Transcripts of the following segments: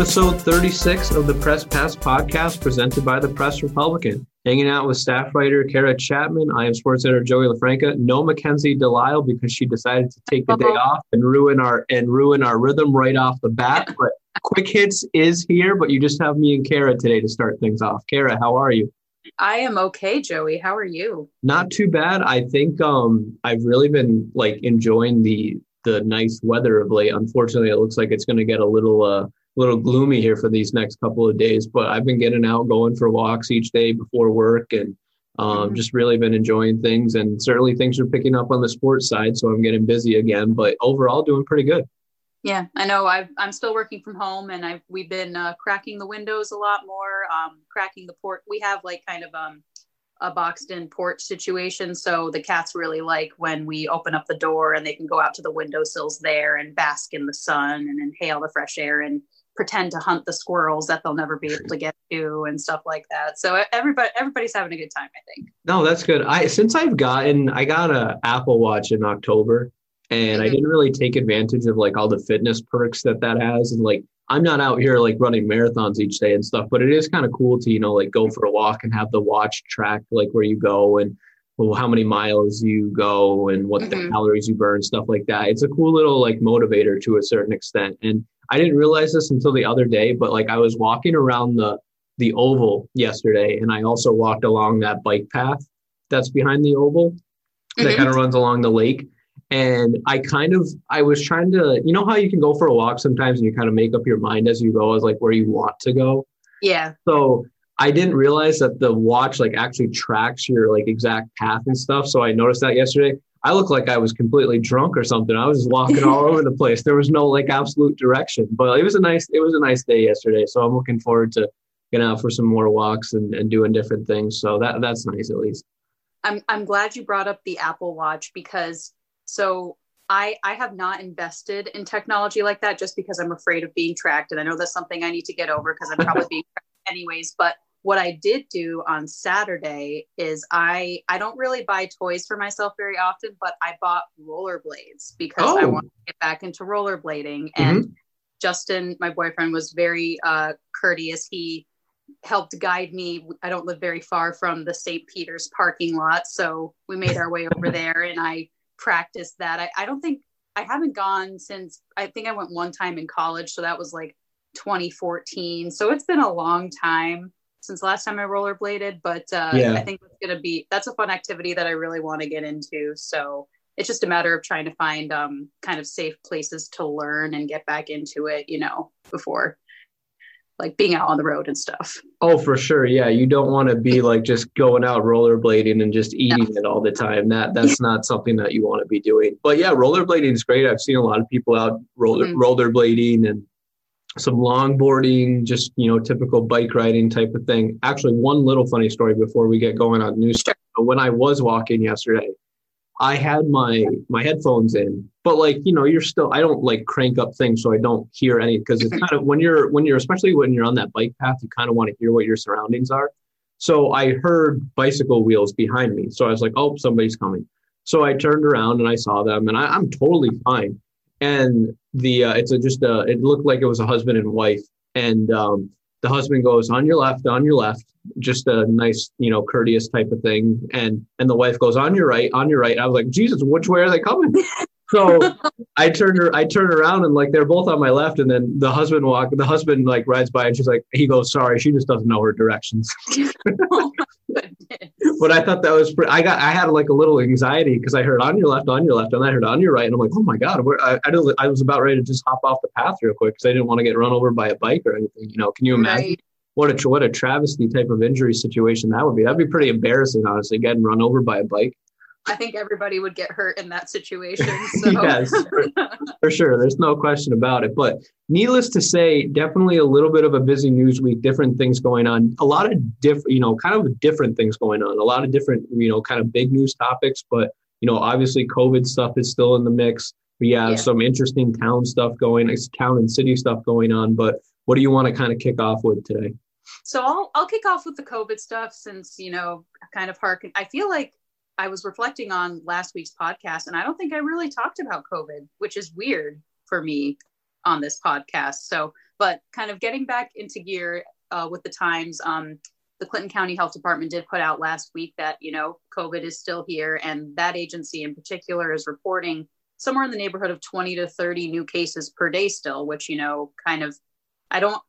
episode 36 of the Press Pass podcast presented by the Press Republican. Hanging out with staff writer Kara Chapman. I am sports editor Joey LaFranca. No Mackenzie Delisle because she decided to take the day off and ruin our and ruin our rhythm right off the bat. But quick hits is here, but you just have me and Kara today to start things off. Kara, how are you? I am okay, Joey. How are you? Not too bad. I think um I've really been like enjoying the the nice weather of late. Unfortunately, it looks like it's going to get a little uh little gloomy here for these next couple of days, but I've been getting out, going for walks each day before work, and um, mm-hmm. just really been enjoying things. And certainly things are picking up on the sports side, so I'm getting busy again. But overall, doing pretty good. Yeah, I know. i am still working from home, and I've we've been uh, cracking the windows a lot more, um, cracking the port. We have like kind of um, a boxed in porch situation, so the cats really like when we open up the door and they can go out to the windowsills there and bask in the sun and inhale the fresh air and pretend to hunt the squirrels that they'll never be able to get to and stuff like that. So everybody everybody's having a good time, I think. No, that's good. I since I've gotten I got a Apple Watch in October and mm-hmm. I didn't really take advantage of like all the fitness perks that that has and like I'm not out here like running marathons each day and stuff, but it is kind of cool to you know like go for a walk and have the watch track like where you go and well, how many miles you go and what mm-hmm. the calories you burn, stuff like that. It's a cool little like motivator to a certain extent. And I didn't realize this until the other day, but like I was walking around the the oval yesterday, and I also walked along that bike path that's behind the oval mm-hmm. that kind of runs along the lake. And I kind of I was trying to, you know how you can go for a walk sometimes and you kind of make up your mind as you go as like where you want to go. Yeah. So I didn't realize that the watch like actually tracks your like exact path and stuff. So I noticed that yesterday. I looked like I was completely drunk or something. I was just walking all over the place. There was no like absolute direction, but it was a nice it was a nice day yesterday. So I'm looking forward to getting out for some more walks and, and doing different things. So that that's nice at least. I'm I'm glad you brought up the Apple Watch because so I I have not invested in technology like that just because I'm afraid of being tracked, and I know that's something I need to get over because I'm probably being tracked anyways. But what I did do on Saturday is I I don't really buy toys for myself very often, but I bought rollerblades because oh. I want to get back into rollerblading. Mm-hmm. And Justin, my boyfriend, was very uh, courteous. He helped guide me. I don't live very far from the St. Peter's parking lot, so we made our way over there, and I practiced that. I, I don't think I haven't gone since I think I went one time in college, so that was like 2014. So it's been a long time since last time I rollerbladed, but uh, yeah. I think it's going to be that's a fun activity that I really want to get into. So it's just a matter of trying to find um, kind of safe places to learn and get back into it, you know, before like being out on the road and stuff. Oh, for sure. Yeah. You don't want to be like just going out rollerblading and just eating no. it all the time. That that's not something that you want to be doing. But yeah, rollerblading is great. I've seen a lot of people out roller mm-hmm. rollerblading and some longboarding, just you know, typical bike riding type of thing. Actually, one little funny story before we get going on news. Sure. When I was walking yesterday, I had my my headphones in, but like you know, you're still. I don't like crank up things so I don't hear any because it's mm-hmm. kind of when you're when you're especially when you're on that bike path, you kind of want to hear what your surroundings are. So I heard bicycle wheels behind me, so I was like, oh, somebody's coming. So I turned around and I saw them, and I, I'm totally fine and the uh, it's a, just a it looked like it was a husband and wife. And um, the husband goes on your left on your left just a nice you know courteous type of thing. And and the wife goes on your right on your right. I was like jesus which way are they coming so I turned her, I turned around and like they're both on my left, and then the husband walk, the husband like rides by, and she's like, he goes, sorry, she just doesn't know her directions. oh but I thought that was pretty. I got, I had like a little anxiety because I heard on your left, on your left, and I heard on your right, and I'm like, oh my god, where, I, I, I was about ready to just hop off the path real quick because I didn't want to get run over by a bike or anything. You know, can you imagine? Right. What a what a travesty type of injury situation that would be. That'd be pretty embarrassing, honestly, getting run over by a bike. I think everybody would get hurt in that situation. So. yes, for, for, sure. There's no question about it. But needless to say, definitely a little bit of a busy news week. Different things going on. A lot of different, you know, kind of different things going on. A lot of different, you know, kind of big news topics. But you know, obviously, COVID stuff is still in the mix. We have yeah. some interesting town stuff going, town and city stuff going on. But what do you want to kind of kick off with today? So I'll I'll kick off with the COVID stuff since you know kind of harken. I feel like I was reflecting on last week's podcast, and I don't think I really talked about COVID, which is weird for me on this podcast. So but kind of getting back into gear uh, with the times, um, the Clinton County Health Department did put out last week that, you know, COVID is still here. And that agency in particular is reporting somewhere in the neighborhood of 20 to 30 new cases per day still, which, you know, kind of, I don't,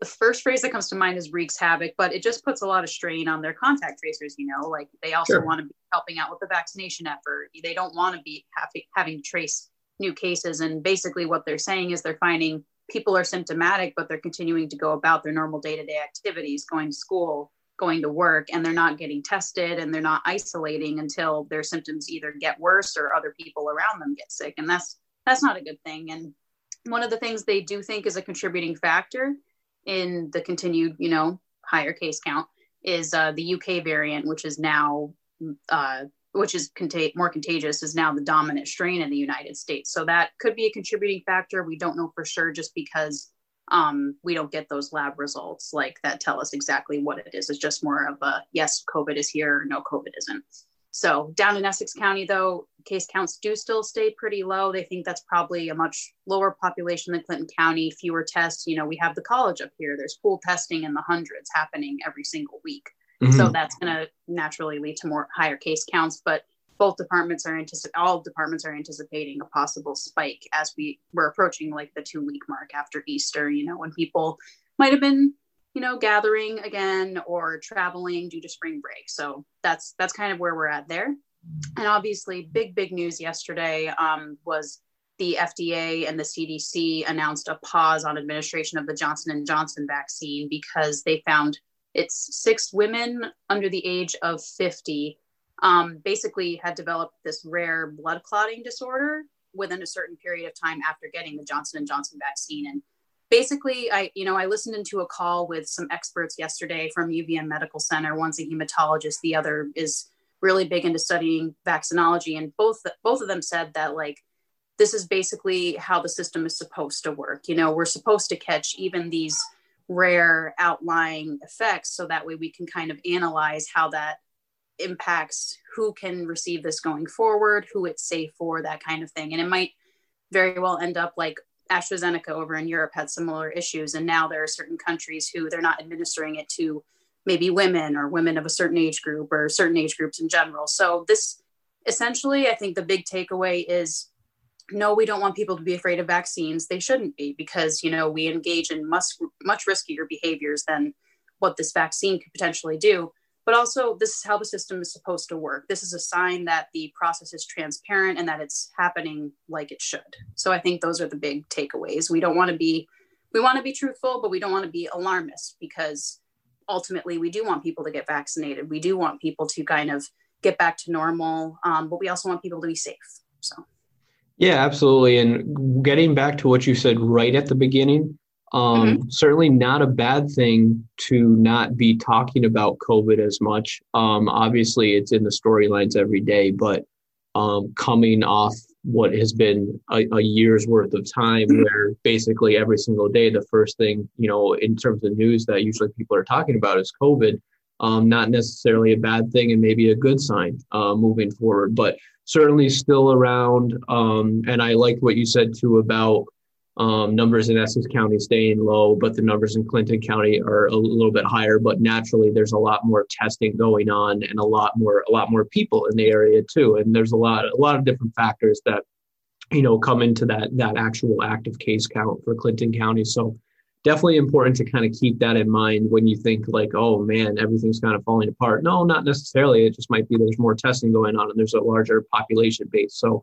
the first phrase that comes to mind is wreaks havoc, but it just puts a lot of strain on their contact tracers. You know, like they also sure. want to be helping out with the vaccination effort. They don't want to be having, having to trace new cases. And basically, what they're saying is they're finding people are symptomatic, but they're continuing to go about their normal day to day activities, going to school, going to work, and they're not getting tested and they're not isolating until their symptoms either get worse or other people around them get sick. And that's that's not a good thing. And one of the things they do think is a contributing factor in the continued, you know, higher case count is uh, the UK variant, which is now uh, which is more contagious, is now the dominant strain in the United States. So that could be a contributing factor. We don't know for sure just because um, we don't get those lab results like that tell us exactly what it is. It's just more of a yes, COVID is here, no, COVID isn't. So down in Essex County, though, case counts do still stay pretty low. They think that's probably a much lower population than Clinton County, fewer tests. You know, we have the college up here. There's pool testing in the hundreds happening every single week. Mm-hmm. So that's going to naturally lead to more higher case counts. But both departments are anticipating, all departments are anticipating a possible spike as we were approaching like the two week mark after Easter, you know, when people might have been, you know, gathering again or traveling due to spring break. So that's, that's kind of where we're at there. And obviously big, big news yesterday um, was the FDA and the CDC announced a pause on administration of the Johnson and Johnson vaccine because they found it's six women under the age of 50 um, basically had developed this rare blood clotting disorder within a certain period of time after getting the johnson and johnson vaccine and basically i you know i listened into a call with some experts yesterday from uvm medical center. One's a hematologist the other is really big into studying vaccinology. And both both of them said that like this is basically how the system is supposed to work. You know we're supposed to catch even these rare outlying effects so that way we can kind of analyze how that impacts who can receive this going forward who it's safe for that kind of thing. And it might very well end up like AstraZeneca over in Europe had similar issues and now there are certain countries who they're not administering it to maybe women or women of a certain age group or certain age groups in general so this essentially i think the big takeaway is no, we don't want people to be afraid of vaccines. They shouldn't be because, you know, we engage in much, much riskier behaviors than what this vaccine could potentially do. But also, this is how the system is supposed to work. This is a sign that the process is transparent and that it's happening like it should. So I think those are the big takeaways. We don't want to be, we want to be truthful, but we don't want to be alarmist because ultimately we do want people to get vaccinated. We do want people to kind of get back to normal, um, but we also want people to be safe. So. Yeah, absolutely. And getting back to what you said right at the beginning, um, mm-hmm. certainly not a bad thing to not be talking about COVID as much. Um, obviously, it's in the storylines every day, but um, coming off what has been a, a year's worth of time, mm-hmm. where basically every single day, the first thing, you know, in terms of news that usually people are talking about is COVID. Um, not necessarily a bad thing and maybe a good sign uh, moving forward. But certainly still around. Um, and I liked what you said too about um, numbers in Essex County staying low, but the numbers in Clinton County are a little bit higher. But naturally, there's a lot more testing going on, and a lot more a lot more people in the area too. And there's a lot a lot of different factors that you know come into that that actual active case count for Clinton County. So definitely important to kind of keep that in mind when you think like, oh man, everything's kind of falling apart. No, not necessarily. It just might be there's more testing going on and there's a larger population base. So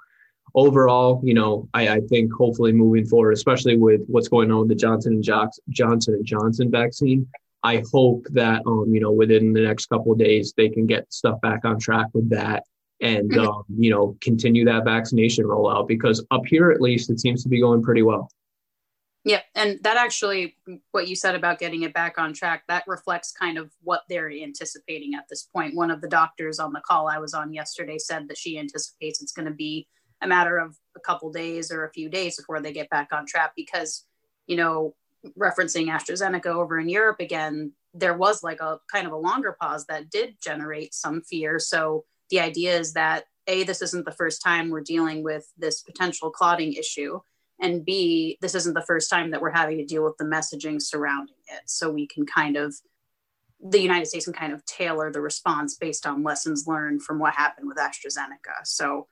overall, you know, I, I think hopefully moving forward, especially with what's going on with the Johnson and Johnson and Johnson vaccine, I hope that um, you know, within the next couple of days they can get stuff back on track with that and mm-hmm. um, you know, continue that vaccination rollout because up here at least it seems to be going pretty well. Yeah, and that actually, what you said about getting it back on track, that reflects kind of what they're anticipating at this point. One of the doctors on the call I was on yesterday said that she anticipates it's going to be a matter of a couple days or a few days before they get back on track because, you know, referencing AstraZeneca over in Europe again, there was like a kind of a longer pause that did generate some fear. So the idea is that A, this isn't the first time we're dealing with this potential clotting issue and b this isn't the first time that we're having to deal with the messaging surrounding it so we can kind of the united states can kind of tailor the response based on lessons learned from what happened with astrazeneca so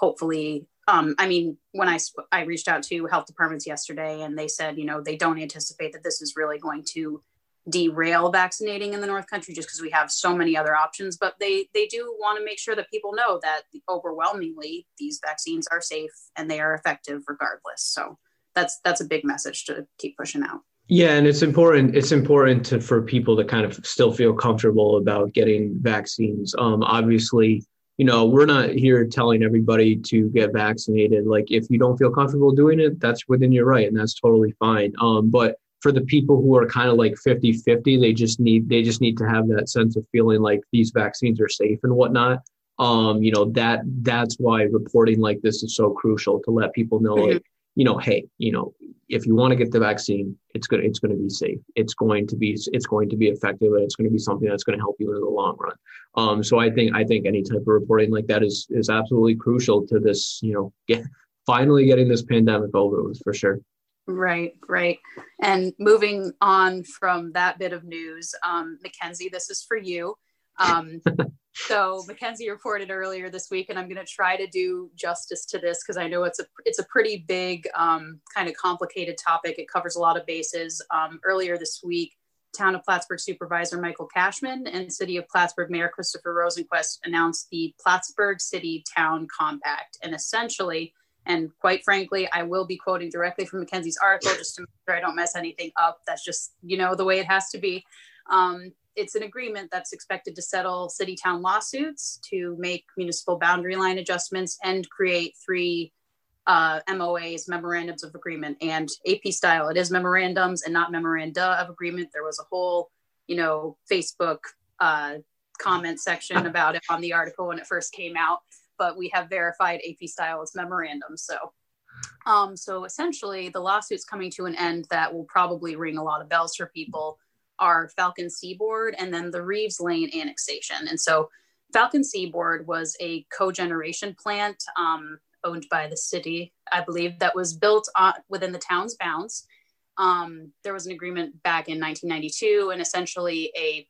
hopefully um, i mean when i i reached out to health departments yesterday and they said you know they don't anticipate that this is really going to derail vaccinating in the north country just because we have so many other options but they they do want to make sure that people know that overwhelmingly these vaccines are safe and they are effective regardless. So that's that's a big message to keep pushing out. Yeah and it's important it's important to for people to kind of still feel comfortable about getting vaccines. Um obviously you know we're not here telling everybody to get vaccinated. Like if you don't feel comfortable doing it that's within your right and that's totally fine. Um but for the people who are kind of like 50 50 they just need they just need to have that sense of feeling like these vaccines are safe and whatnot. Um you know that that's why reporting like this is so crucial to let people know like you know hey you know if you want to get the vaccine it's going to it's going to be safe it's going to be it's going to be effective and it's going to be something that's going to help you in the long run um so i think i think any type of reporting like that is is absolutely crucial to this you know get finally getting this pandemic over with for sure Right, right. And moving on from that bit of news, um, Mackenzie, this is for you. Um, so Mackenzie reported earlier this week, and I'm going to try to do justice to this because I know it's a it's a pretty big, um, kind of complicated topic. It covers a lot of bases. Um, earlier this week, Town of Plattsburgh Supervisor Michael Cashman and City of Plattsburgh Mayor Christopher Rosenquist announced the Plattsburgh City Town Compact, and essentially and quite frankly, I will be quoting directly from Mackenzie's article just to make sure I don't mess anything up. That's just, you know, the way it has to be. Um, it's an agreement that's expected to settle city town lawsuits, to make municipal boundary line adjustments, and create three uh, MOAs, memorandums of agreement, and AP style. It is memorandums and not memoranda of agreement. There was a whole, you know, Facebook uh, comment section about it on the article when it first came out but we have verified AP style as memorandums. So, um, so essentially, the lawsuits coming to an end that will probably ring a lot of bells for people are Falcon Seaboard and then the Reeves Lane annexation. And so, Falcon Seaboard was a cogeneration plant um, owned by the city, I believe, that was built on, within the town's bounds. Um, there was an agreement back in 1992, and essentially a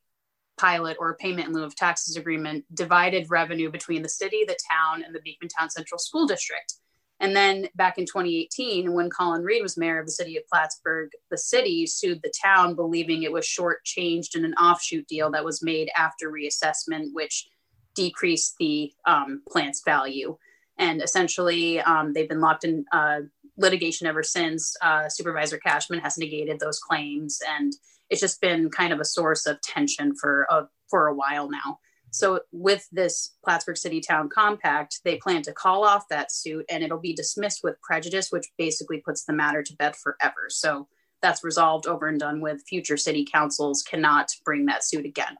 pilot or a payment in lieu of taxes agreement divided revenue between the city, the town, and the Beekmantown Central School District. And then back in 2018, when Colin Read was mayor of the city of Plattsburgh, the city sued the town, believing it was shortchanged in an offshoot deal that was made after reassessment, which decreased the um, plant's value. And essentially, um, they've been locked in uh, litigation ever since. Uh, Supervisor Cashman has negated those claims, and it's just been kind of a source of tension for a, for a while now. So with this Plattsburgh City Town Compact, they plan to call off that suit and it'll be dismissed with prejudice, which basically puts the matter to bed forever. So that's resolved over and done with. Future city councils cannot bring that suit again.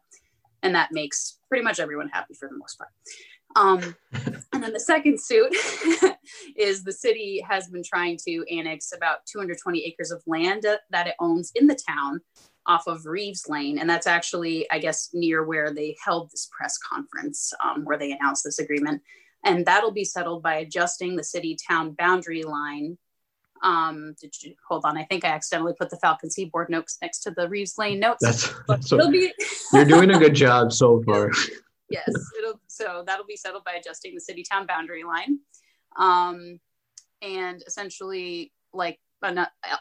And that makes pretty much everyone happy for the most part. Um, and then the second suit is the city has been trying to annex about 220 acres of land that it owns in the town off of Reeves Lane. And that's actually, I guess, near where they held this press conference um, where they announced this agreement. And that'll be settled by adjusting the city town boundary line. Um, did you hold on? I think I accidentally put the Falcon Seaboard notes next to the Reeves Lane notes. That's, that's be... you're doing a good job so far. yes, it'll, so that'll be settled by adjusting the city town boundary line. Um, and essentially, like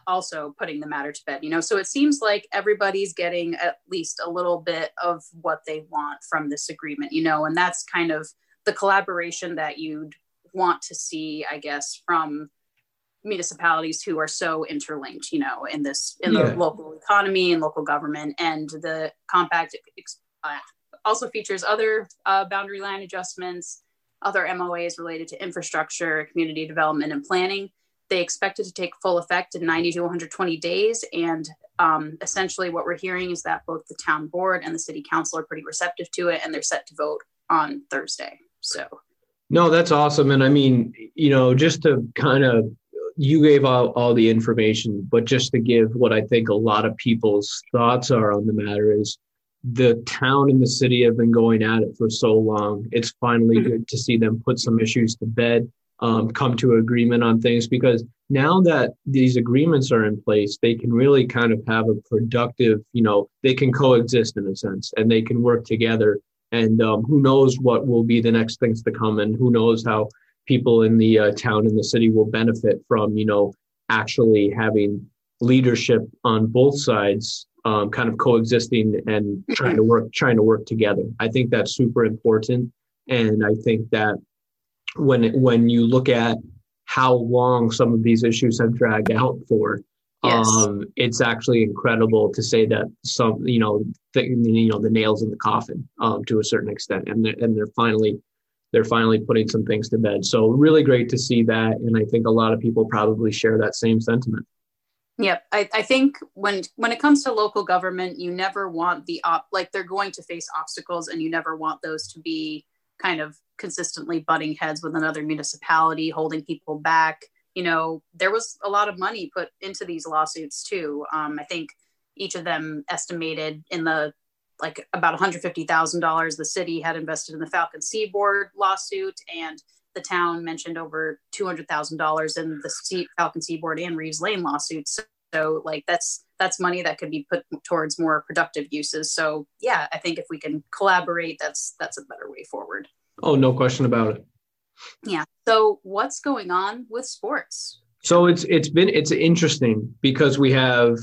also putting the matter to bed you know? So it seems like everybody's getting at least a little bit of what they want from this agreement you know? And that's kind of the collaboration that you'd want to see i guess from municipalities who are so interlinked you know in this in yeah. the local economy and local government. And the compact uh, also features other uh, boundary line adjustments other moas related to infrastructure community development and planning they expect it to take full effect in 90 to 120 days. And um, essentially, what we're hearing is that both the town board and the city council are pretty receptive to it, and they're set to vote on Thursday. So, no, that's awesome. And I mean, you know, just to kind of, you gave all, all the information, but just to give what I think a lot of people's thoughts are on the matter is the town and the city have been going at it for so long. It's finally mm-hmm. good to see them put some issues to bed um, come to agreement on things because now that these agreements are in place, they can really kind of have a productive, you know, they can coexist in a sense and they can work together. And um, who knows what will be the next things to come and who knows how people in the uh, town and the city will benefit from, you know, actually having leadership on both sides um, kind of coexisting and trying to work trying to work together i think that's super important and i think that when when you look at how long some of these issues have dragged out for yes. um, it's actually incredible to say that some you know the, you know the nails in the coffin um, to a certain extent and they're, and they're finally they're finally putting some things to bed so really great to see that and i think a lot of people probably share that same sentiment Yep. I, I think when when it comes to local government, you never want the op like they're going to face obstacles and you never want those to be kind of consistently butting heads with another municipality, holding people back. You know, there was a lot of money put into these lawsuits too. Um, I think each of them estimated in the like about $150,000 the city had invested in the Falcon Seaboard lawsuit and the town mentioned over $200,000 in the Falcon Seaboard and Reeves Lane lawsuits. So like that's that's money that could be put towards more productive uses. So yeah, I think if we can collaborate, that's that's a better way forward. Oh, no question about it. Yeah. So what's going on with sports? So it's it's been it's interesting because we have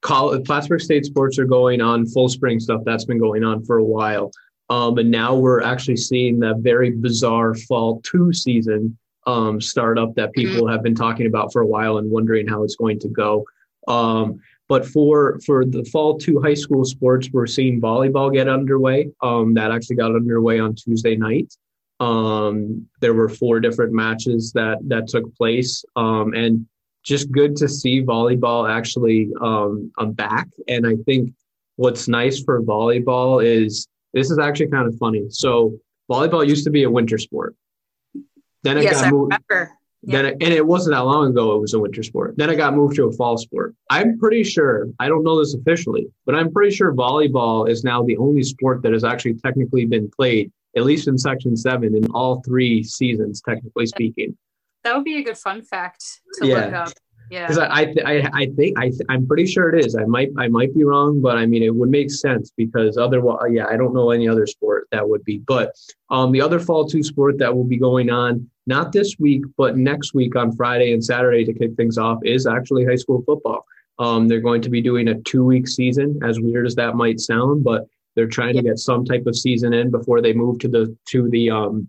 college, Plattsburgh State sports are going on full spring stuff that's been going on for a while. Um, and now we're actually seeing that very bizarre fall two season um, startup that people mm-hmm. have been talking about for a while and wondering how it's going to go. Um, but for for the fall two high school sports, we're seeing volleyball get underway. Um, that actually got underway on Tuesday night. Um, there were four different matches that that took place, um, and just good to see volleyball actually um, back. And I think what's nice for volleyball is this is actually kind of funny. So volleyball used to be a winter sport. Then it yes, got moved. Remember. Then it, and it wasn't that long ago it was a winter sport. Then it got moved to a fall sport. I'm pretty sure, I don't know this officially, but I'm pretty sure volleyball is now the only sport that has actually technically been played, at least in section 7 in all 3 seasons technically speaking. That would be a good fun fact to yeah. look up. Yeah. Because I, I, I think I, I'm pretty sure it is. I might, I might be wrong, but I mean, it would make sense because otherwise, yeah, I don't know any other sport that would be. But um, the other fall two sport that will be going on not this week, but next week on Friday and Saturday to kick things off is actually high school football. Um, they're going to be doing a two week season, as weird as that might sound, but they're trying to get some type of season in before they move to the to the um,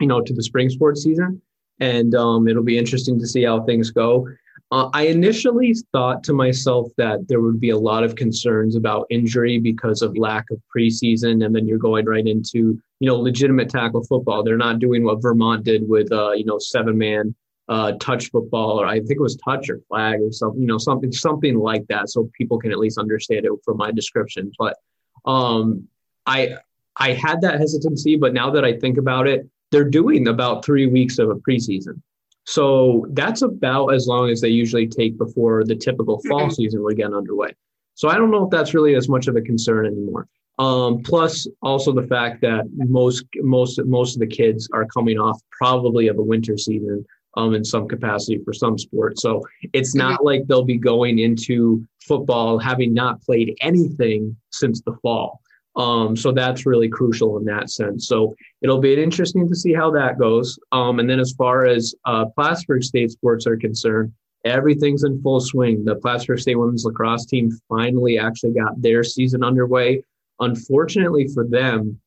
you know to the spring sports season, and um, it'll be interesting to see how things go. Uh, I initially thought to myself that there would be a lot of concerns about injury because of lack of preseason, and then you're going right into you know legitimate tackle football. They're not doing what Vermont did with uh, you know seven man uh, touch football, or I think it was touch or flag or something, you know something something like that, so people can at least understand it from my description. But um, I I had that hesitancy, but now that I think about it, they're doing about three weeks of a preseason. So that's about as long as they usually take before the typical fall mm-hmm. season would get underway. So I don't know if that's really as much of a concern anymore. Um, plus, also the fact that most most most of the kids are coming off probably of a winter season um, in some capacity for some sports. So it's not mm-hmm. like they'll be going into football having not played anything since the fall. Um, so that's really crucial in that sense. So it'll be interesting to see how that goes. Um, and then as far as uh, Plattsburgh State sports are concerned, everything's in full swing. The Plattsburgh State women's lacrosse team finally actually got their season underway. Unfortunately for them,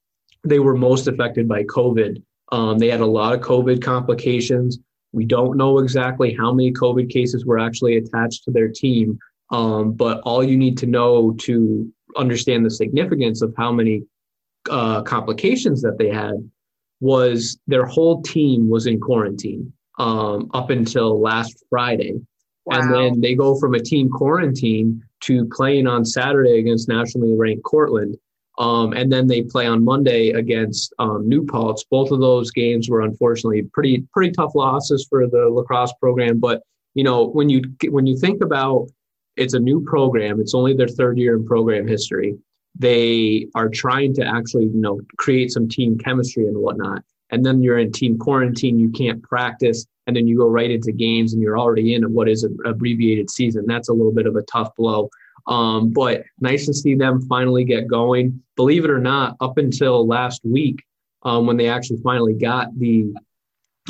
they were most affected by COVID. Um, they had a lot of COVID complications. We don't know exactly how many COVID cases were actually attached to their team, um, but all you need to know to understand the significance of how many uh, complications that they had was their whole team was in quarantine um, up until last Friday. Wow. And then they go from a team quarantine to playing on Saturday against nationally ranked Cortland. Um, and then they play on Monday against um, New Paltz. Both of those games were unfortunately pretty pretty tough losses for the lacrosse program. But you know when you when you think about it's a new program. It's only their third year in program history. They are trying to actually, you know, create some team chemistry and whatnot. and then you're in team quarantine, you can't practice, and then you go right into games and you're already in what is an abbreviated season. That's a little bit of a tough blow. Um, but nice to see them finally get going. Believe it or not, up until last week, um, when they actually finally got the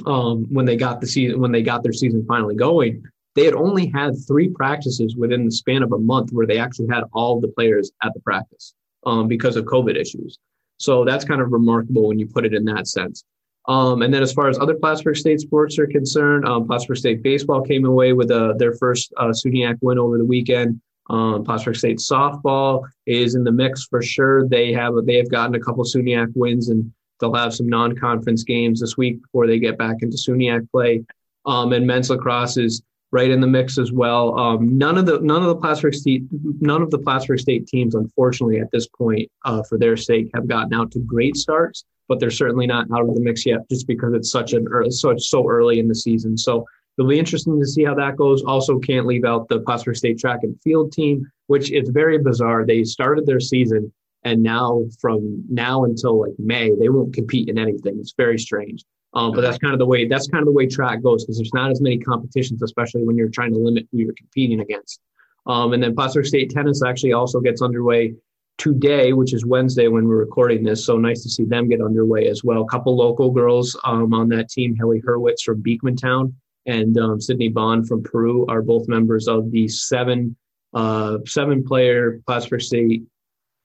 um, when they got the season when they got their season finally going, they had only had three practices within the span of a month where they actually had all the players at the practice um, because of COVID issues. So that's kind of remarkable when you put it in that sense. Um, and then as far as other Plattsburgh State sports are concerned, um, Plattsburgh State baseball came away with uh, their first uh, SUNYAC win over the weekend. Um, Plattsburgh State softball is in the mix for sure. They have they have gotten a couple SUNYAC wins, and they'll have some non-conference games this week before they get back into SUNYAC play. Um, and men's lacrosse is right in the mix as well. Um, none of the none of the Plattsburgh State none of the Plattsburgh State teams, unfortunately, at this point, uh, for their sake, have gotten out to great starts. But they're certainly not out of the mix yet, just because it's such an early, so it's so early in the season. So it'll be interesting to see how that goes. Also, can't leave out the Plattsburgh State track and field team, which is very bizarre. They started their season, and now from now until like May, they won't compete in anything. It's very strange. Um, but that's kind of the way that's kind of the way track goes because there's not as many competitions, especially when you're trying to limit who you're competing against. Um, and then Plattsburgh State tennis actually also gets underway today, which is Wednesday when we're recording this. So nice to see them get underway as well. A couple local girls um, on that team, Haley Hurwitz from Beekmantown and um, Sydney Bond from Peru, are both members of the seven uh, seven player Plattsburgh State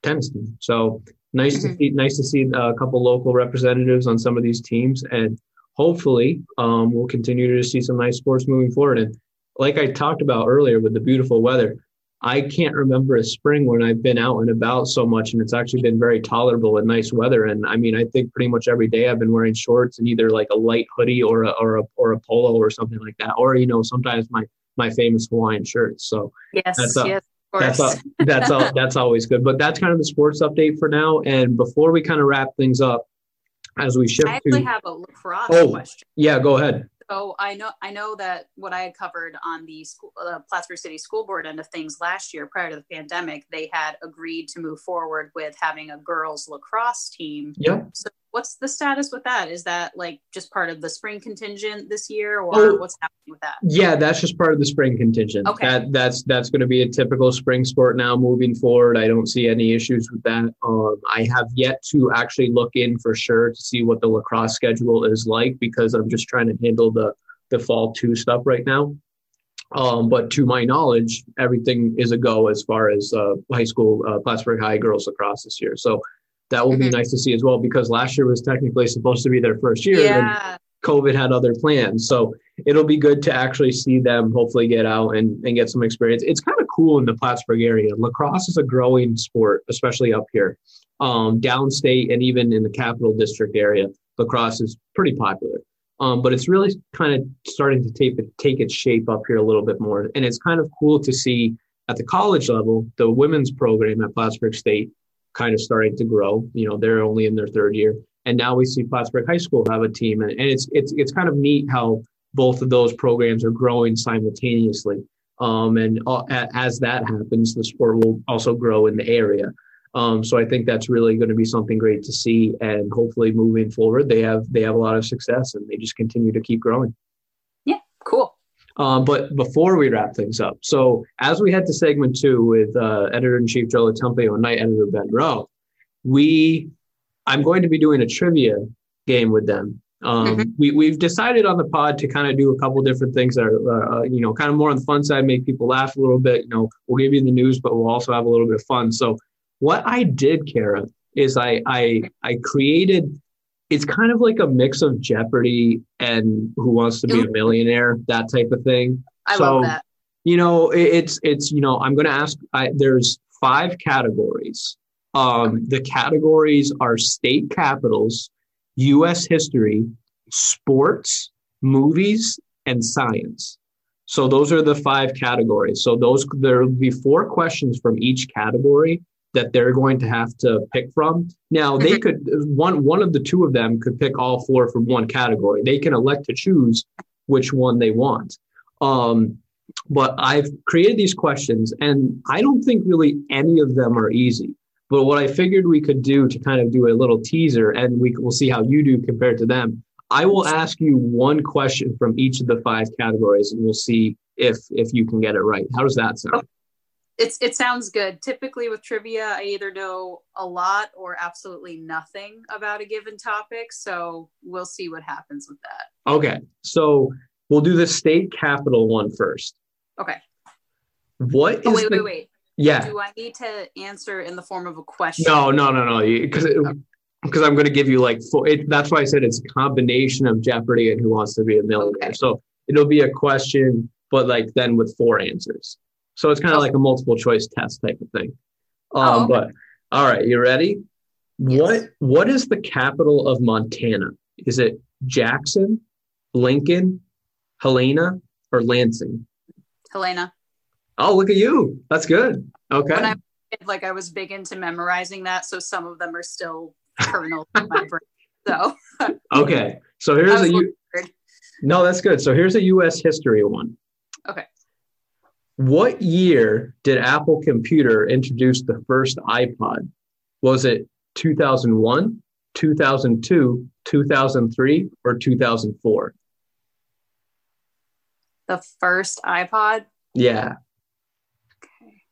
tennis team. So nice mm-hmm. to see nice to see a couple local representatives on some of these teams, and hopefully um, we'll continue to see some nice sports moving forward. And like I talked about earlier with the beautiful weather, I can't remember a spring when I've been out and about so much, and it's actually been very tolerable and nice weather. And I mean, I think pretty much every day I've been wearing shorts and either like a light hoodie or a or a or a polo or something like that, or you know, sometimes my my famous Hawaiian shirts. So yes, that's a, yes, that's all, that's all, that's always good. But that's kind of the sports update for now. And before we kind of wrap things up, as we shift I actually to, have a lacrosse oh, question. Yeah, go ahead. So I know I know that what I had covered on the school, uh, Plattsburgh City School Board end of things last year, prior to the pandemic, they had agreed to move forward with having a girls lacrosse team. Yeah. So what's the status with that? Is that like just part of the spring contingent this year, or oh, what's happening with that? Yeah, that's just part of the spring contingent. Okay. That, that's that's going to be a typical spring sport now moving forward. I don't see any issues with that. Um, I have yet to actually look in for sure to see what the lacrosse schedule is like because I'm just trying to handle the the fall two stuff right now. Um, but to my knowledge, everything is a go as far as uh, high school uh, Plattsburgh High girls lacrosse this year. So that will mm-hmm. be nice to see as well because last year was technically supposed to be their first year. Yeah. COVID had other plans. So it'll be good to actually see them hopefully get out and, and get some experience. It's kind of cool in the Plattsburgh area. Lacrosse is a growing sport, especially up here. Um, downstate and even in the capital district area, lacrosse is pretty popular. Um, but it's really kind of starting to take, take its shape up here a little bit more. And it's kind of cool to see at the college level, the women's program at Plattsburgh State kind of starting to grow. You know, they're only in their third year, and now we see Plattsburgh High School have a team, and, and it's it's it's kind of neat how both of those programs are growing simultaneously. Um, and uh, as that happens, the sport will also grow in the area. Um, so I think that's really going to be something great to see, and hopefully moving forward, they have they have a lot of success, and they just continue to keep growing. Yeah, cool. Um, but before we wrap things up, so as we head to segment two with uh, editor in chief Joe LoTemplio and night editor Ben Rowe, we I'm going to be doing a trivia game with them. Um, mm-hmm. we, we've decided on the pod to kind of do a couple different things that are, uh, you know, kind of more on the fun side, make people laugh a little bit. You know, we'll give you the news, but we'll also have a little bit of fun. So, what I did, Kara, is I I I created it's kind of like a mix of Jeopardy and Who Wants to Be a Millionaire, that type of thing. I so, love that. You know, it's it's you know, I'm going to ask. I, there's five categories. Um, the categories are state capitals, U.S. history, sports, movies, and science. So those are the five categories. So those there will be four questions from each category, that they're going to have to pick from. Now they mm-hmm. could one one of the two of them could pick all four from one category. They can elect to choose which one they want. Um, but I've created these questions, and I don't think really any of them are easy. But what I figured we could do to kind of do a little teaser, and we will see how you do compared to them. I will ask you one question from each of the five categories, and we'll see if if you can get it right. How does that sound? It's it sounds good. Typically with trivia, I either know a lot or absolutely nothing about a given topic. So we'll see what happens with that. Okay. So we'll do the state capital one first. Okay. What Oh wait, the, wait, wait. Yeah. Do I need to answer in the form of a question? No, no, no, no. Because because I'm going to give you like four. it, that's why I said it's a combination of Jeopardy and Who Wants to Be a Millionaire. Okay. So it'll be a question, but like then with four answers. So it's kind of like a multiple choice test type of thing. Um, Oh, okay. But all right, you ready? Yes. What What is the capital of Montana? Is it Jackson, Lincoln, Helena, or Lansing? Helena. Oh, look at you. That's good. Okay. I like I was big into memorizing that, so some of them are still kernels in my brain. So Okay. So here's a U- No, that's good. So here's a US history one. Okay. What year did Apple Computer introduce the first iPod? Was it 2001, 2002, 2003, or 2004? the first iPod. Yeah. Okay.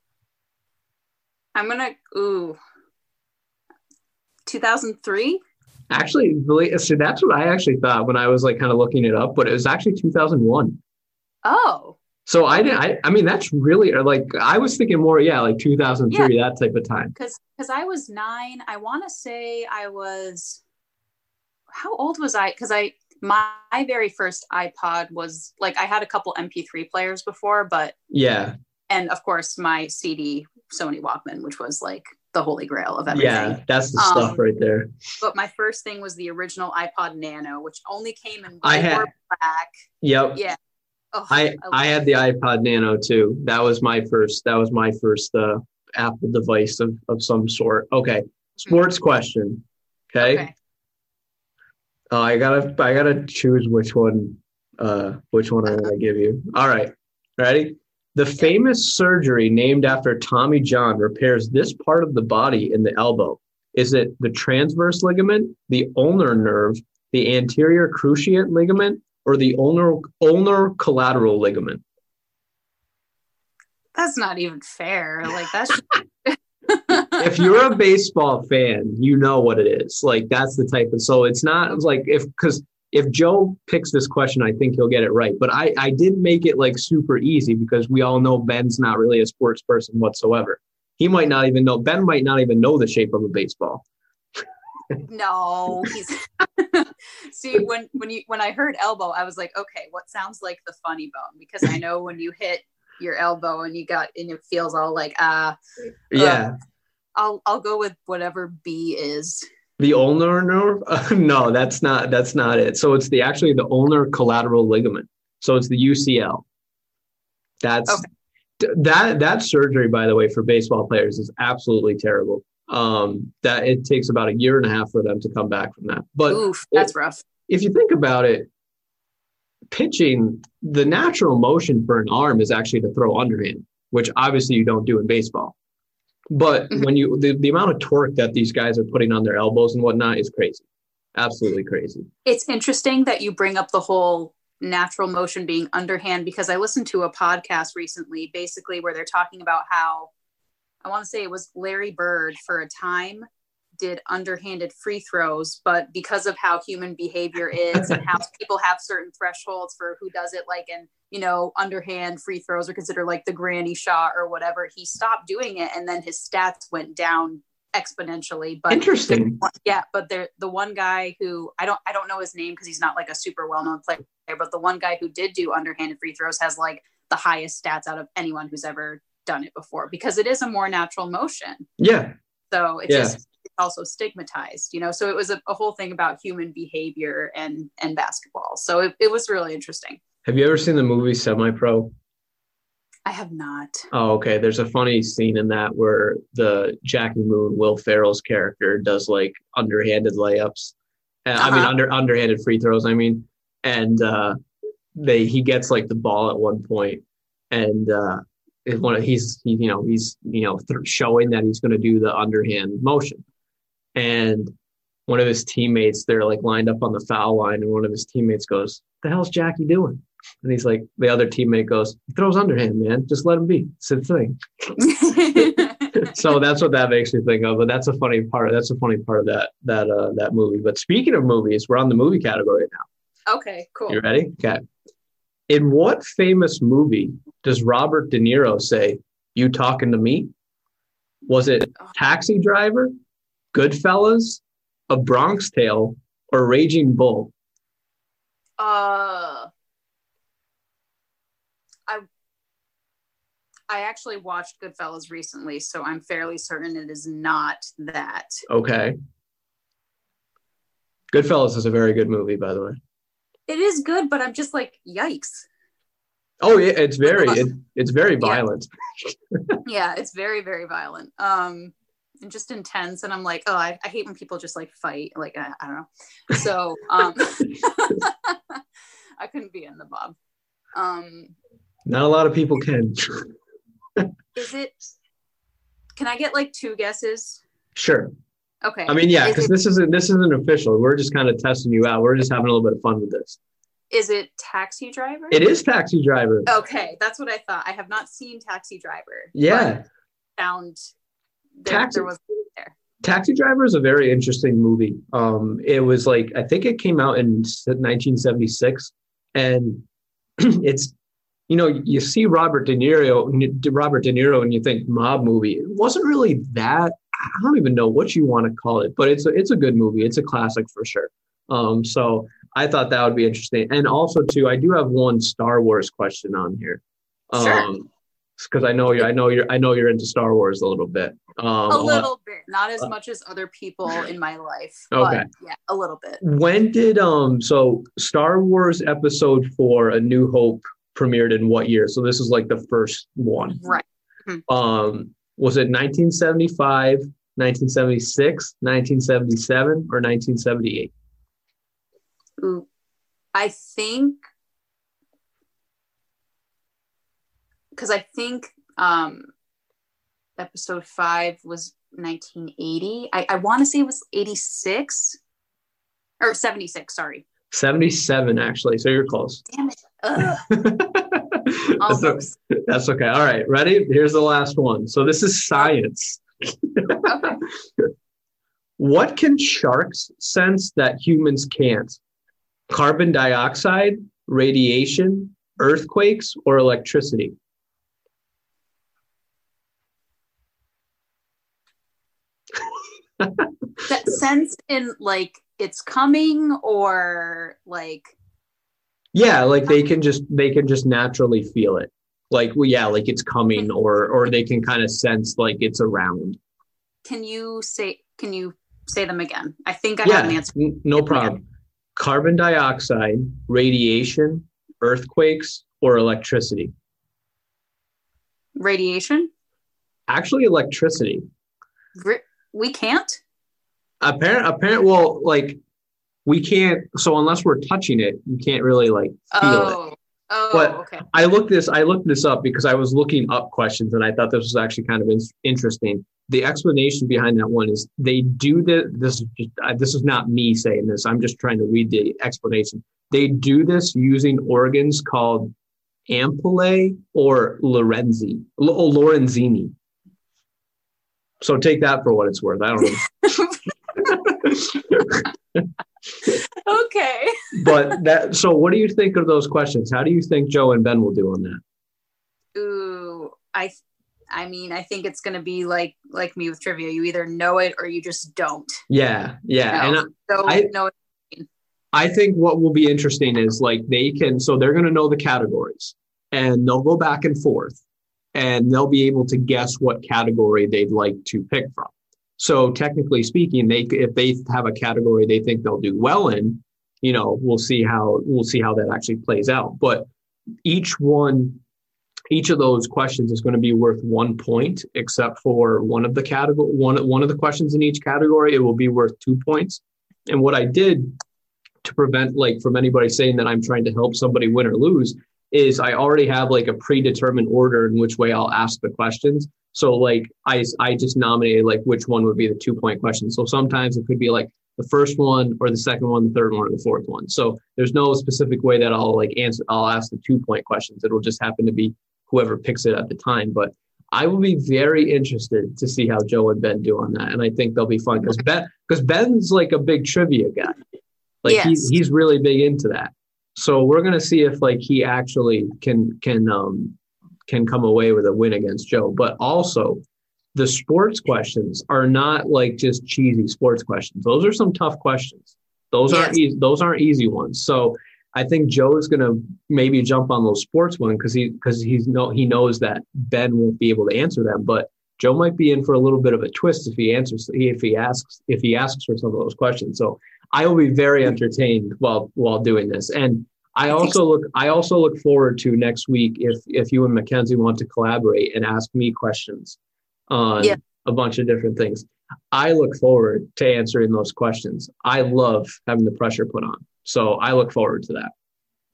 I'm gonna ooh. 2003? Actually, really, so that's what I actually thought when I was like kind of looking it up, but it was actually 2001. Oh, So I didn't, I, I mean, that's really like, I was thinking more, yeah, like 2003, that type of time. because because I was nine. I want to say I was. How old was I? Because I my, very first iPod was like I had a couple MP3 players before, but Yeah. and of course my CD Sony Walkman, which was like the holy grail of everything. Yeah. That's the Um, stuff right there. But my first thing was the original iPod Nano, which only came in I white had- or black. Yep. Yeah. Oh, I I had the iPod Nano too. That was my first. That was my first uh, Apple device of of some sort. Okay, sports question. Okay, okay. Uh, I gotta I gotta choose which one. Uh, which one I want to give you. All right, ready? The famous surgery named after Tommy John repairs this part of the body in the elbow. Is it the transverse ligament, the ulnar nerve, the anterior cruciate ligament, or the ulnar ulnar collateral ligament? That's not even fair. Like that's if you're a baseball fan, you know what it is. Like that's the type of so it's not like if because if Joe picks this question, I think he'll get it right. But I I did make it like super easy because we all know Ben's not really a sports person whatsoever. He might not even know Ben might not even know the shape of a baseball. No. He's see when when you when I heard elbow, I was like, okay, what sounds like the funny bone? Because I know when you hit your elbow and you got and it feels all like ah, Yeah. I'll I'll go with whatever B is. The ulnar nerve? no, that's not that's not it. So it's the actually the ulnar collateral ligament. So it's the UCL. That's Okay. that that surgery, by the way, for baseball players is absolutely terrible. Um, that it takes about a year and a half for them to come back from that. But Oof, that's rough. if you think about it, pitching, the natural motion for an arm is actually to throw underhand, which obviously you don't do in baseball. But Mhm. when you the, the amount of torque that these guys are putting on their elbows and whatnot is crazy. Absolutely crazy. It's interesting that you bring up the whole natural motion being underhand because I listened to a podcast recently, basically where they're talking about how I want to say it was Larry Bird for a time did underhanded free throws, but because of how human behavior is and how people have certain thresholds for who does it, like and you know, underhand free throws are considered like the granny shot or whatever. He stopped doing it, and then his stats went down exponentially. But Interesting. yeah, but there the one guy who I don't I don't know his name because he's not like a super well known player, but the one guy who did do underhanded free throws has like the highest stats out of anyone who's ever done it before because it is a more natural motion. Yeah. So it's Yeah. just it's also stigmatized, you know. So it was a, a whole thing about human behavior and and basketball. So it, it was really interesting. Have you ever seen the movie Semi Pro? I have not. Oh, okay. There's a funny scene in that where the Jackie Moon, Will Ferrell's character, does like underhanded layups. Uh, I mean, Uh-huh. under underhanded free throws. I mean, and uh, they he gets like the ball at one point, and uh, one of he's he, you know he's you know th- showing that he's going to do the underhand motion, and one of his teammates they're like lined up on the foul line, and one of his teammates goes, "The hell's Jackie doing?" And he's like, the other teammate goes, he throws underhand, man. Just let him be. It's a thing. so that's what that makes me think of. But that's a funny part. That's a funny part of that that uh, that movie. But speaking of movies, we're on the movie category now. Okay, cool. You ready? Okay. In what famous movie does Robert De Niro say, "You talking to me"? Was it. Taxi Driver, Goodfellas, A Bronx Tale, or Raging Bull? Uh, I I actually watched Goodfellas recently, so I'm fairly certain it is not that. Okay. Goodfellas is a very good movie, by the way. It is good, but I'm just like, yikes. Oh yeah, it's very it, it's very violent. Yeah, it's very, very violent. Um, and just intense. And I'm like, oh, I, I hate when people just like fight. Like, I, I don't know. So, um, I couldn't be in the Bob. Um, Not a lot of people can. is it? Can I get like two guesses? Sure. Okay. I mean, yeah, because this isn't this isn't official. We're just kind of testing you out. We're just having a little bit of fun with this. Is it Taxi Driver? It is Taxi Driver. Okay, that's what I thought. I have not seen Taxi Driver. Yeah. Found there, Taxi- there was there. Taxi Driver is a very interesting movie. Um, it was like I think it came out in 1976, and it's you know you see Robert De Niro, Robert De Niro, and you think mob movie. It wasn't really that. I don't even know what you want to call it, but it's a, it's a good movie. It's a classic for sure. Um, so I thought that would be interesting, and also too, I do have one Star Wars question on here. Sure. Um, because I know you, I know you're, I know you're into Star Wars a little bit. Um, A little bit, not as much as other people in my life. Okay. But yeah, a little bit. When did um so Star Wars Episode Four: A New Hope premiered in what year? So this is like the first one. Right. Um, was it 1975, 1976, 1977, or 1978? Ooh. I think because I think um episode five was 1980. I, I want to say it was 86 or 76. Sorry. 77, actually. So you're close. Damn it. That's, that's okay. All right, ready? Here's the last one. So this is science. Okay. What can sharks sense that humans can't? Carbon dioxide, radiation, earthquakes, or electricity? That sense in like it's coming or like Yeah, like they can just they can just naturally feel it. Like well, yeah, like it's coming, or or they can kind of sense like it's around. can you say can you say them again? I think I yeah, have an answer. no problem. Carbon dioxide, radiation, earthquakes, or electricity. Radiation? Actually, electricity. We can't? Apparent, apparent. Well, like we can't. So unless we're touching it, you can't really like feel it. Oh, Oh. But- okay. I looked this. I looked this up because I was looking up questions, and I thought this was actually kind of in- interesting. The explanation behind that one is they do the, this. Is uh, this is not me saying this. I'm just trying to read the explanation. They do this using organs called ampullae or Lorenzi, L- oh, Lorenzini. So take that for what it's worth. I don't know. okay. but that. So what do you think of those questions? How do you think Joe and Ben will do on that? Ooh, I I mean, I think it's gonna be like like me with trivia. You either know it or you just don't. Yeah, yeah, and. I, So I- no I think what will be interesting is like they can, so they're going to know the categories and they'll go back and forth and they'll be able to guess what category they'd like to pick from. So technically speaking, they if they have a category they think they'll do well in, you know, we'll see how we'll see how that actually plays out. But each one, each of those questions is going to be worth one point, except for one of the category one one of the questions in each category, it will be worth two points. And what I did to prevent like from anybody saying that I'm trying to help somebody win or lose is I already have like a predetermined order in which way I'll ask the questions. So like I I just nominated like which one would be the two point question. So sometimes it could be like the first one or the second one, the third one, or the fourth one. So there's no specific way that I'll like answer. I'll ask the two point questions. It'll just happen to be whoever picks it at the time. But I will be very interested to see how Joe and Ben do on that, and I think they'll be fun because Ben because Ben's like a big trivia guy. Like yes. he's he's really big into that. So we're gonna see if like he actually can can um can come away with a win against Joe. But also the sports questions are not like just cheesy sports questions. Those are some tough questions. Those yes. aren't easy, those aren't easy ones. So I think Joe is going to maybe jump on those sports one because he because he's no he knows that Ben won't be able to answer them, but Joe might be in for a little bit of a twist if he answers if he asks if he asks for some of those questions. So I will be very entertained while while doing this, and I also look I also look forward to next week if if you and Mackenzie want to collaborate and ask me questions on yeah. a bunch of different things. I look forward to answering those questions. I love having the pressure put on. So I look forward to that.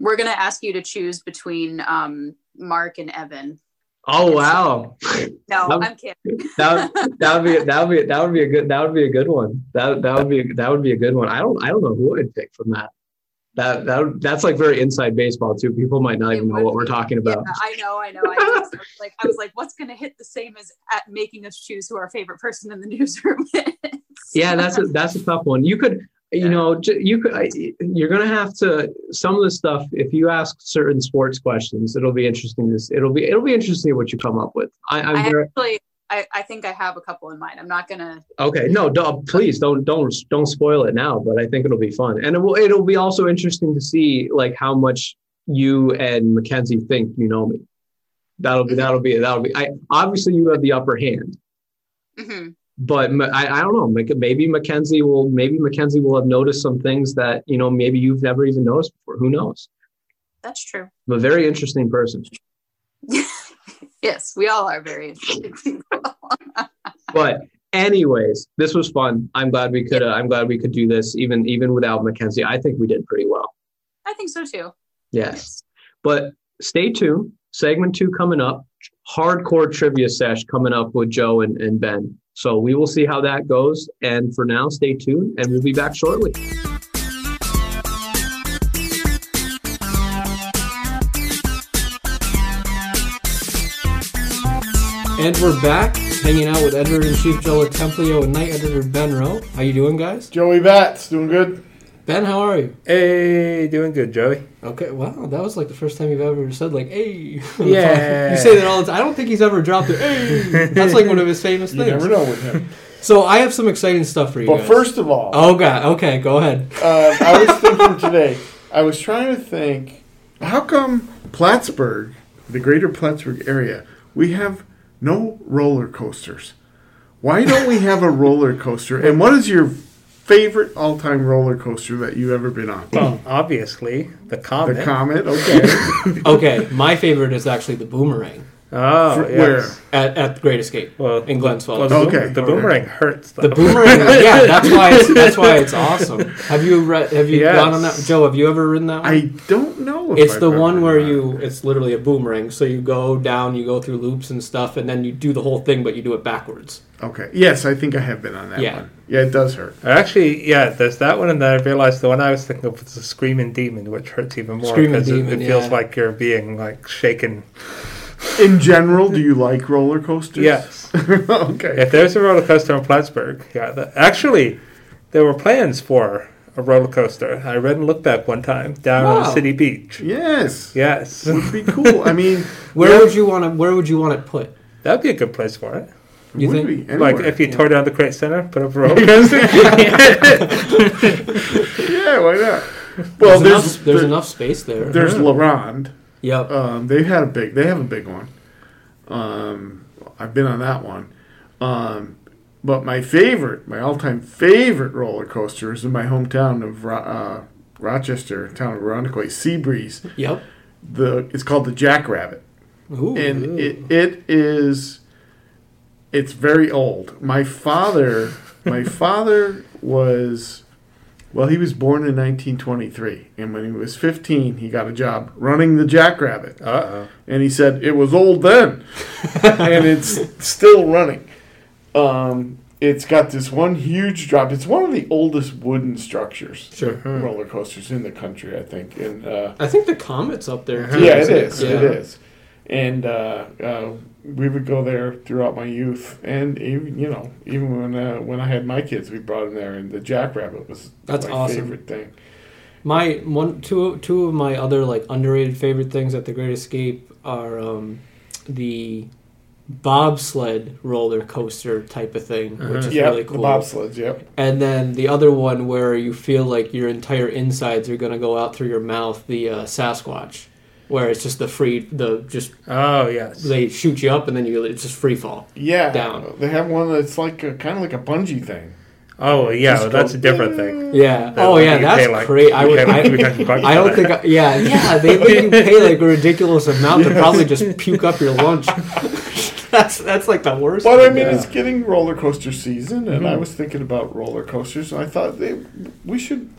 We're going to ask you to choose between um, Mark and Evan. Oh wow! No, I'm kidding. that, that would be that would be that would be a good that would be a good one. That that would be that would be a good one. I don't I don't know who I'd pick from that. That that that's like very inside baseball too. People might not it even know what we're talking about. Yeah, I know, I know. I was like I was like, what's going to hit the same as at making us choose who our favorite person in the newsroom is? yeah, that's a that's a tough one. You could you know you could you're going to have to some of the stuff if you ask certain sports questions it'll be interesting to it'll be it'll be interesting what you come up with i, I'm I very, actually I, I think i have a couple in mind i'm not gonna okay no don't, please don't don't don't spoil it now but i think it'll be fun and it will it'll be also interesting to see like how much you and mackenzie think you know me that'll be mm-hmm. that'll be that'll be i obviously you have the upper hand mm-hmm but I, I don't know. Maybe Mackenzie will. Maybe Mackenzie will have noticed some things that you know maybe you've never even noticed before. Who knows? That's true. I'm a very interesting person. yes, we all are very interesting but anyways, this was fun. I'm glad we could. Uh, I'm glad we could do this even even without Mackenzie. I think we did pretty well. I think so too. Yes, but stay tuned. Segment two coming up. Hardcore trivia sesh coming up with Joe and, and Ben. So we will see how that goes. And for now, stay tuned and we'll be back shortly. And we're back, hanging out with editor in chief Joe LoTemplio and night editor Ben Rowe. How you doing, guys? Joey Bats, doing good. Ben, how are you? Hey, doing good, Joey. Okay, wow, that was like the first time you've ever said like "hey." Yeah, you say that all the time. I don't think he's ever dropped it. Hey, that's like one of his famous you things. You never know with him. So I have some exciting stuff for you. But guys. first of all, oh god, okay, go ahead. Uh, I was thinking today. I was trying to think, how come Plattsburgh, the greater Plattsburgh area, we have no roller coasters? Why don't we have a roller coaster? And what is your favorite all-time roller coaster that you've ever been on? Well, obviously the Comet. The Comet, okay. okay, my favorite is actually the Boomerang. Ah, oh, For, yes. where at, at the Great Escape? Well, in Glens Falls. Well, the okay, the boomerang okay. hurts. Though. The boomerang, yeah, that's why it's that's why it's awesome. Have you read? Have you yes. gone on that? Joe, have you ever ridden that one? I don't know. it's I've the one where you. It's literally a boomerang. So you go down, you go through loops and stuff, and then you do the whole thing, but you do it backwards. Okay. Yes, I think I have been on that yeah. one. Yeah, it does hurt. Actually, yeah, there's that one, and then I realized the one I was thinking of was the Screaming Demon, which hurts even more because it, it, feels yeah. like you're being like shaken in general, do you like roller coasters? Yes. okay. If there's a roller coaster in Plattsburgh, yeah. The, actually, there were plans for a roller coaster. I read and looked at one time down wow. on City Beach. Yes. Yes. Would be cool. I mean, where yeah. would you want to? Where would you want it put? That'd be a good place for it. You would think? Be, like if you yeah. tore down the Crete Center, put up a roller coaster. yeah, why not? Well, there's, there's, enough, there's enough space there. There's yeah. LaRonde. Yep. Um, they had a big. They have a big one. Um, I've been on that one. Um, but my favorite, my all-time favorite roller coaster is in my hometown of uh, Rochester, town of Irondequoit, Seabreeze. Yep. The it's called the Jackrabbit, Ooh, and ooh. it it is. It's very old. My father, my father was Well, he was born in 1923, and when he was 15, he got a job running the Jackrabbit. Uh oh. And he said it was old then, and it's still running. Um, it's got this one huge drop. It's one of the oldest wooden structures, Sure. roller coasters in the country, I think. And uh, I think the comet's up there. yeah, it is. Yeah. is. And uh, uh, we would go there throughout my youth, and even you know, even when uh, when I had my kids, we brought them there, and the Jackrabbit was That's my awesome. favorite thing. My one, two, two of my other like underrated favorite things at the Great Escape are um, the bobsled roller coaster type of thing, which is Yeah, really the cool. bobsleds. Yep. And then the other one where you feel like your entire insides are going to go out through your mouth, the uh, Sasquatch, where it's just the free, the just Oh yes. they shoot you up and then you it's just free fall. Yeah, Down. They have one that's like a, kind of like a bungee thing. Oh yeah, Just that's go, a different thing. Yeah. That oh one yeah, that's pay, like- great. I would. like, I, I don't think. I, yeah, yeah. They make you pay like a ridiculous amount to probably just puke up your lunch. that's that's like the worst. But I mean, Yeah. it's getting roller coaster season, and Mm-hmm. I was thinking about roller coasters, and I thought they, we should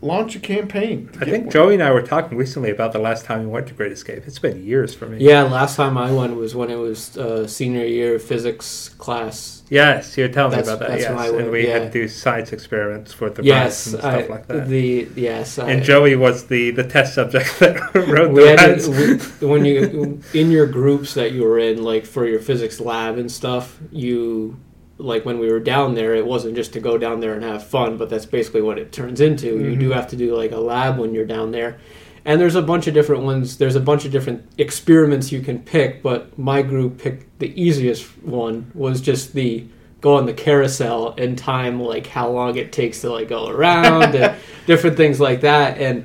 launch a campaign. I think one. Joey and I were talking recently about the last time we went to Great Escape. It's been years for me. Yeah, last time I went was when it was uh, senior year physics class. Yes, you were telling That's- me about that. that's Yes, when I and went, we had yeah. to do science experiments for the Yes, rats and I, stuff like that. the yes. I, and Joey was the, the test subject that wrote we the had to, we, when you in your groups that you were in, like for your physics lab and stuff, you like when we were down there, it wasn't just to go down there and have fun, but that's basically what it turns into. You Mm-hmm. do have to do like a lab when you're down there. And there's a bunch of different ones. There's a bunch of different experiments you can pick, but my group picked the easiest one was just the go on the carousel and time like how long it takes to like go around and different things like that. And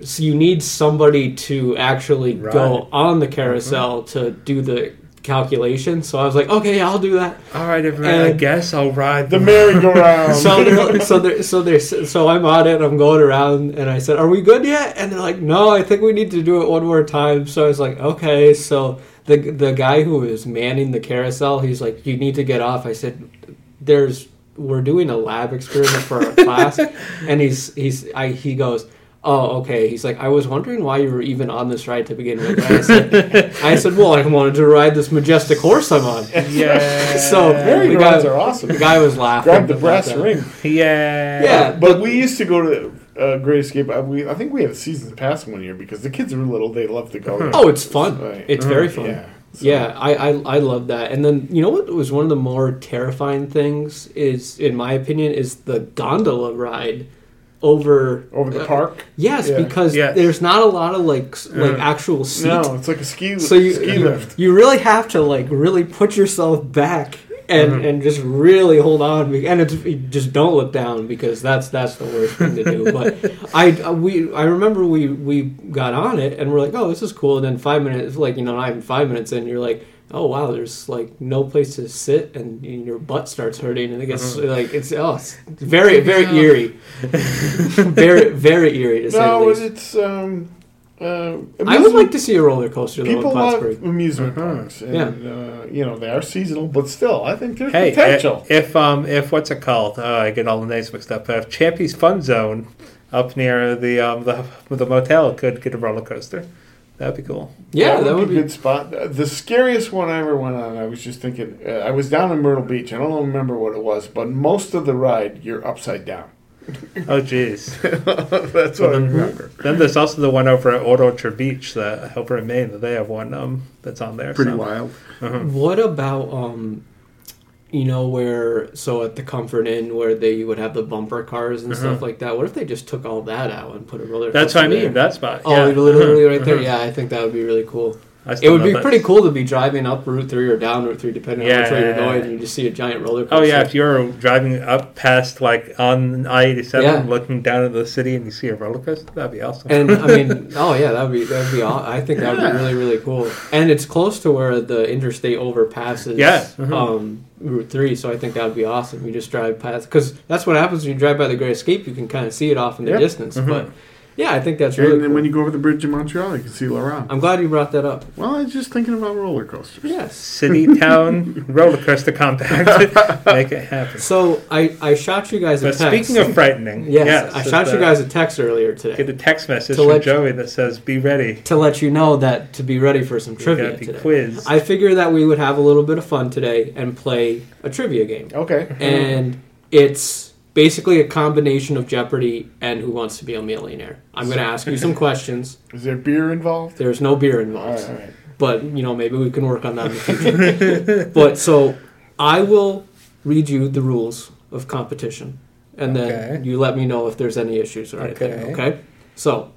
so you need somebody to actually Right. go on the carousel to do the calculation. So I was like, okay, I'll do that. All right, everyone, I guess I'll ride the merry-go-round. so they're, so they're, so they're, so I'm on it. I'm going around, and I said, "Are we good yet?" And they're like, "No, I think we need to do it one more time." So I was like, "Okay." So the the guy who is manning the carousel, he's like, "You need to get off." I said, "There's we're doing a lab experiment for our class," and he's he's I he goes. Oh, okay. He's like, I was wondering why you were even on this ride to begin with. I said, I said, well, I wanted to ride this majestic horse I'm on. Yeah. So the merry-go-rounds are awesome. the guy was laughing. Grab the brass that. ring. Yeah. Yeah. But we used to go to uh, Great Escape. Uh, we, I think we had a season pass one year because the kids were little. They loved to go. Oh, it's fun. Right. It's very fun. yeah. So- Yeah, I, I I love that. And then you know what was one of the more terrifying things is, in my opinion, is the gondola ride over Over the uh, park. Yes, Yeah. because Yes. there's not a lot of like s- like actual seats. No, it's like a ski so you ski you, lift. you really have to like really put yourself back and Mm-hmm. and just really hold on and it's just don't look down because that's that's the worst thing to do but i uh, we i remember we we got on it and we're like oh this is cool and then five minutes like you know not even five minutes in you're like oh wow there's like no place to sit and your butt starts hurting and it gets Uh-huh. like it's oh it's very very eerie very very eerie to say the No, least it's um. Uh, I would like to see a roller coaster though in People love amusement Uh-huh. parks, and uh, you know they are seasonal, but still, I think there's Hey, potential. i- if um if what's it called? Uh, I get all the names mixed up. If Champy's Fun Zone up near the um the the motel could get a roller coaster, that'd be cool. Yeah, that would be be a good spot. The scariest one I ever went on, I was just thinking. Uh, I was down in Myrtle Beach. I don't remember what it was, but most of the ride you're upside down. Oh jeez. That's what I then, remember. then there's also the one over at Old Orchard Beach, that over in Maine. That they have one um that's on there. Pretty so. wild. What about um you know where so at the Comfort Inn where they would have the bumper cars and stuff like that? What if they just took all that out and put a roller That's what I mean. That spot. Oh, yeah. literally right there. Uh-huh. Yeah, I think that would be really cool. It would be pretty cool to be driving up Route Three or down Route Three, depending on which way you're going, and you just see a giant roller coaster. Oh yeah, if you're driving up past like on I 87, Yeah. looking down at the city, and you see a roller coaster, that'd be awesome. And I mean, oh yeah, that'd be that'd be. aw- I think that would be really really cool. And it's close to where the interstate overpasses. Yeah, mhm. Um, Route Three, so I think that would be awesome. You just drive past because that's what happens when you drive by the Great Escape. You can kind of see it off in the Yeah, distance, mhm. but Yeah, I think that's right. and really then cool. when you go over the bridge in Montreal, you can see LaRonde. I'm glad you brought that up. well, I was just thinking about roller coasters. Yes. City, town, roller coaster compact. Make it happen. So I, I shot you guys a But text. speaking of frightening, yes, yes I it's, shot you uh, guys a text earlier today. Get today a text message To from let- Joey that says, "Be ready." to let you know that to be ready for some You trivia gotta be today. quizzed. I figured that we would have a little bit of fun today and play a trivia game. Okay. And it's basically a combination of Jeopardy and Who Wants to Be a Millionaire. I'm going to ask you some questions. Is there beer involved? There's no beer involved. right, all right. but you know maybe we can work on that in the future. but so I will read you the rules of competition, and then Okay. you let me know if there's any issues or anything. Okay. Okay. So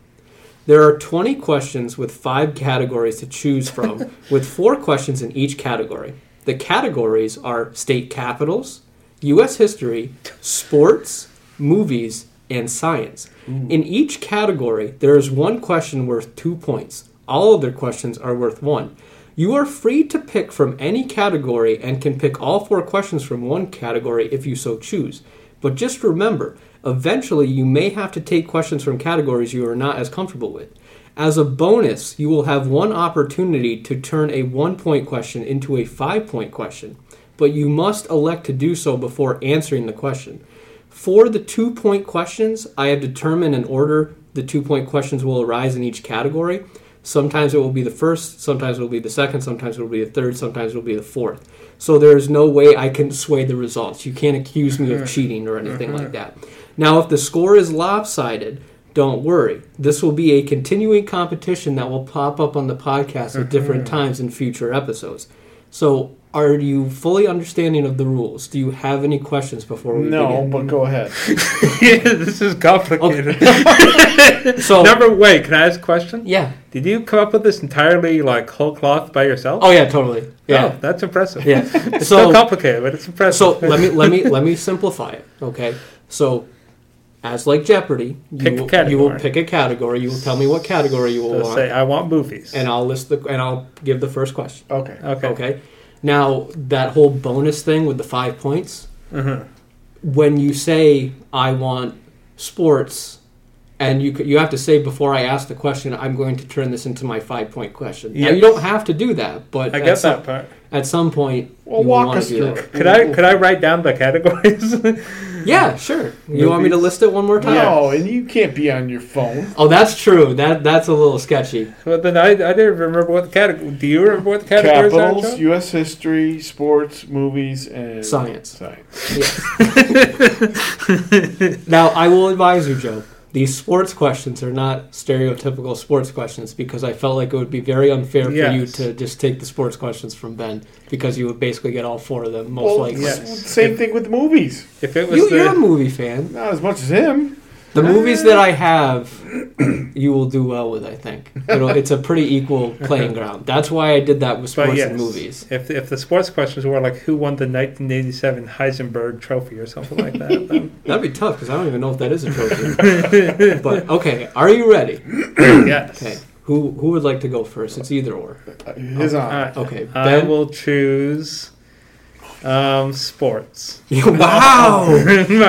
there are 20 questions with five categories to choose from, with four questions in each category. The categories are state capitals, U.S. history, sports, movies, and science. Mm. In each category, there is one question worth two points. All other questions are worth one. You are free to pick from any category and can pick all four questions from one category if you so choose. But just remember, eventually you may have to take questions from categories you are not as comfortable with. As a bonus, you will have one opportunity to turn a one point question into a five point question, but you must elect to do so before answering the question. For the two point questions, I have determined an order the two point questions will arise in each category. Sometimes it will be the first, sometimes it will be the second, sometimes it will be the third, sometimes it will be the fourth. So there is no way I can sway the results. You can't accuse me of mm-hmm. cheating or anything like mm-hmm. that. Now, if the score is lopsided, don't worry. This will be a continuing competition that will pop up on the podcast at different mm-hmm. times in future episodes. So, are you fully understanding of the rules? Do you have any questions before we begin? No, begin? but go ahead. yeah, this is complicated. So, Number, wait, can I ask a question? yeah. Did you come up with this entirely like whole cloth by yourself? Oh yeah, totally. Oh, Yeah. that's impressive. Yeah. It's So- so complicated, but it's impressive. So let me let me let me simplify it. Okay. So as like Jeopardy, Pick a you, will, you will pick a category. You will tell me what category you will So want, say I want movies. and I'll list the and I'll give the first question. Okay. okay. Okay. Now that whole bonus thing with the five points. Mhm. When you say I want sports, and you you have to say before I ask the question, I'm going to turn this into my five point question. Now you don't have to do that, but I at get some, that part. at some point Well, you walk want us to do through that. Could I could I write down the categories? Yeah, sure. You want me to list it one more time? No, and you can't be on your phone. Oh, that's true. That that's a little sketchy. well, then I, I didn't remember what the category. Do you remember what the categories Capitals, are? Joe? U.S. history, sports, movies, and Science. Science. Yes. now, I will advise you, Joe. These sports questions are not stereotypical sports questions because I felt like it would be very unfair for you to just take the sports questions from Ben because you would basically get all four of them most Well, likely. yes. same thing with movies. If it was You, the, you're a movie fan. Not as much as him. The movies that I have, you will do well with. I think It'll, it's a pretty equal playing ground. That's why I did that with sports yes, and movies. If if the sports questions were like who won the 1987 Heisenberg Trophy or something like that, then That'd be tough because I don't even know if that is a trophy. but okay, are you ready? yes. Okay, who who would like to go first? It's either or. Uh, His All on. right. Okay, I Ben. will choose um, sports. wow. Might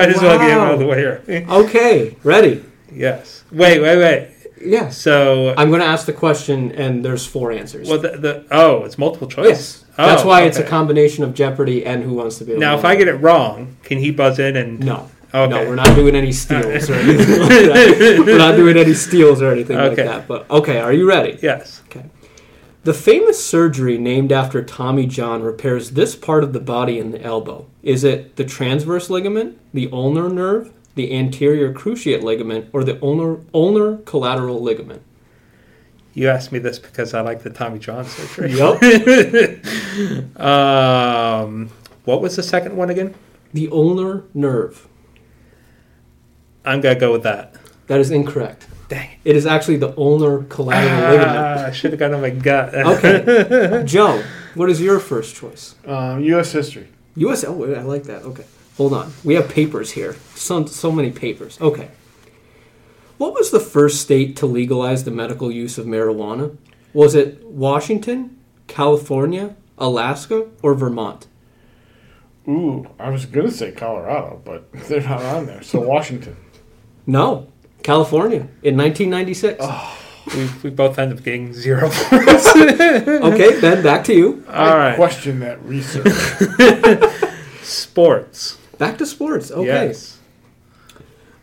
as well get it Wow. out of the way here. Okay, ready? yes. Wait, wait, wait. Yes. So, I'm going to ask the question, and there's four answers. well, the, the oh, it's multiple choice. yes. Oh, That's why it's a combination of Jeopardy and Who Wants to Be a Millionaire. Now, if I get it wrong, can he buzz in and? no. Okay. No, we're not doing any steals or anything like that. We're not doing any steals or anything like that. But okay, are you ready? Yes. The famous surgery named after Tommy John repairs this part of the body in the elbow. Is it the transverse ligament, the ulnar nerve, the anterior cruciate ligament, or the ulnar, ulnar collateral ligament? You asked me this because I like the Tommy John surgery. Yup. Um, what was the second one again? the ulnar nerve. I'm gonna go with that. That is incorrect. Dang It is actually the ulnar collateral ligament. Ah, I should have gone on my gut. Okay. Joe, what is your first choice? Um, U.S. history. US. Oh, I like that. Okay. Hold on. We have papers here. So, so many papers. Okay. What was the first state to legalize the medical use of marijuana? Was it Washington, California, Alaska, or Vermont? Ooh, I was gonna say Colorado, but they're not on there. So Washington. No. California in 1996. We, we both end up getting zero points. Okay, Ben, back to you. I All right. question that research. Sports. Back to sports. Okay. Yes.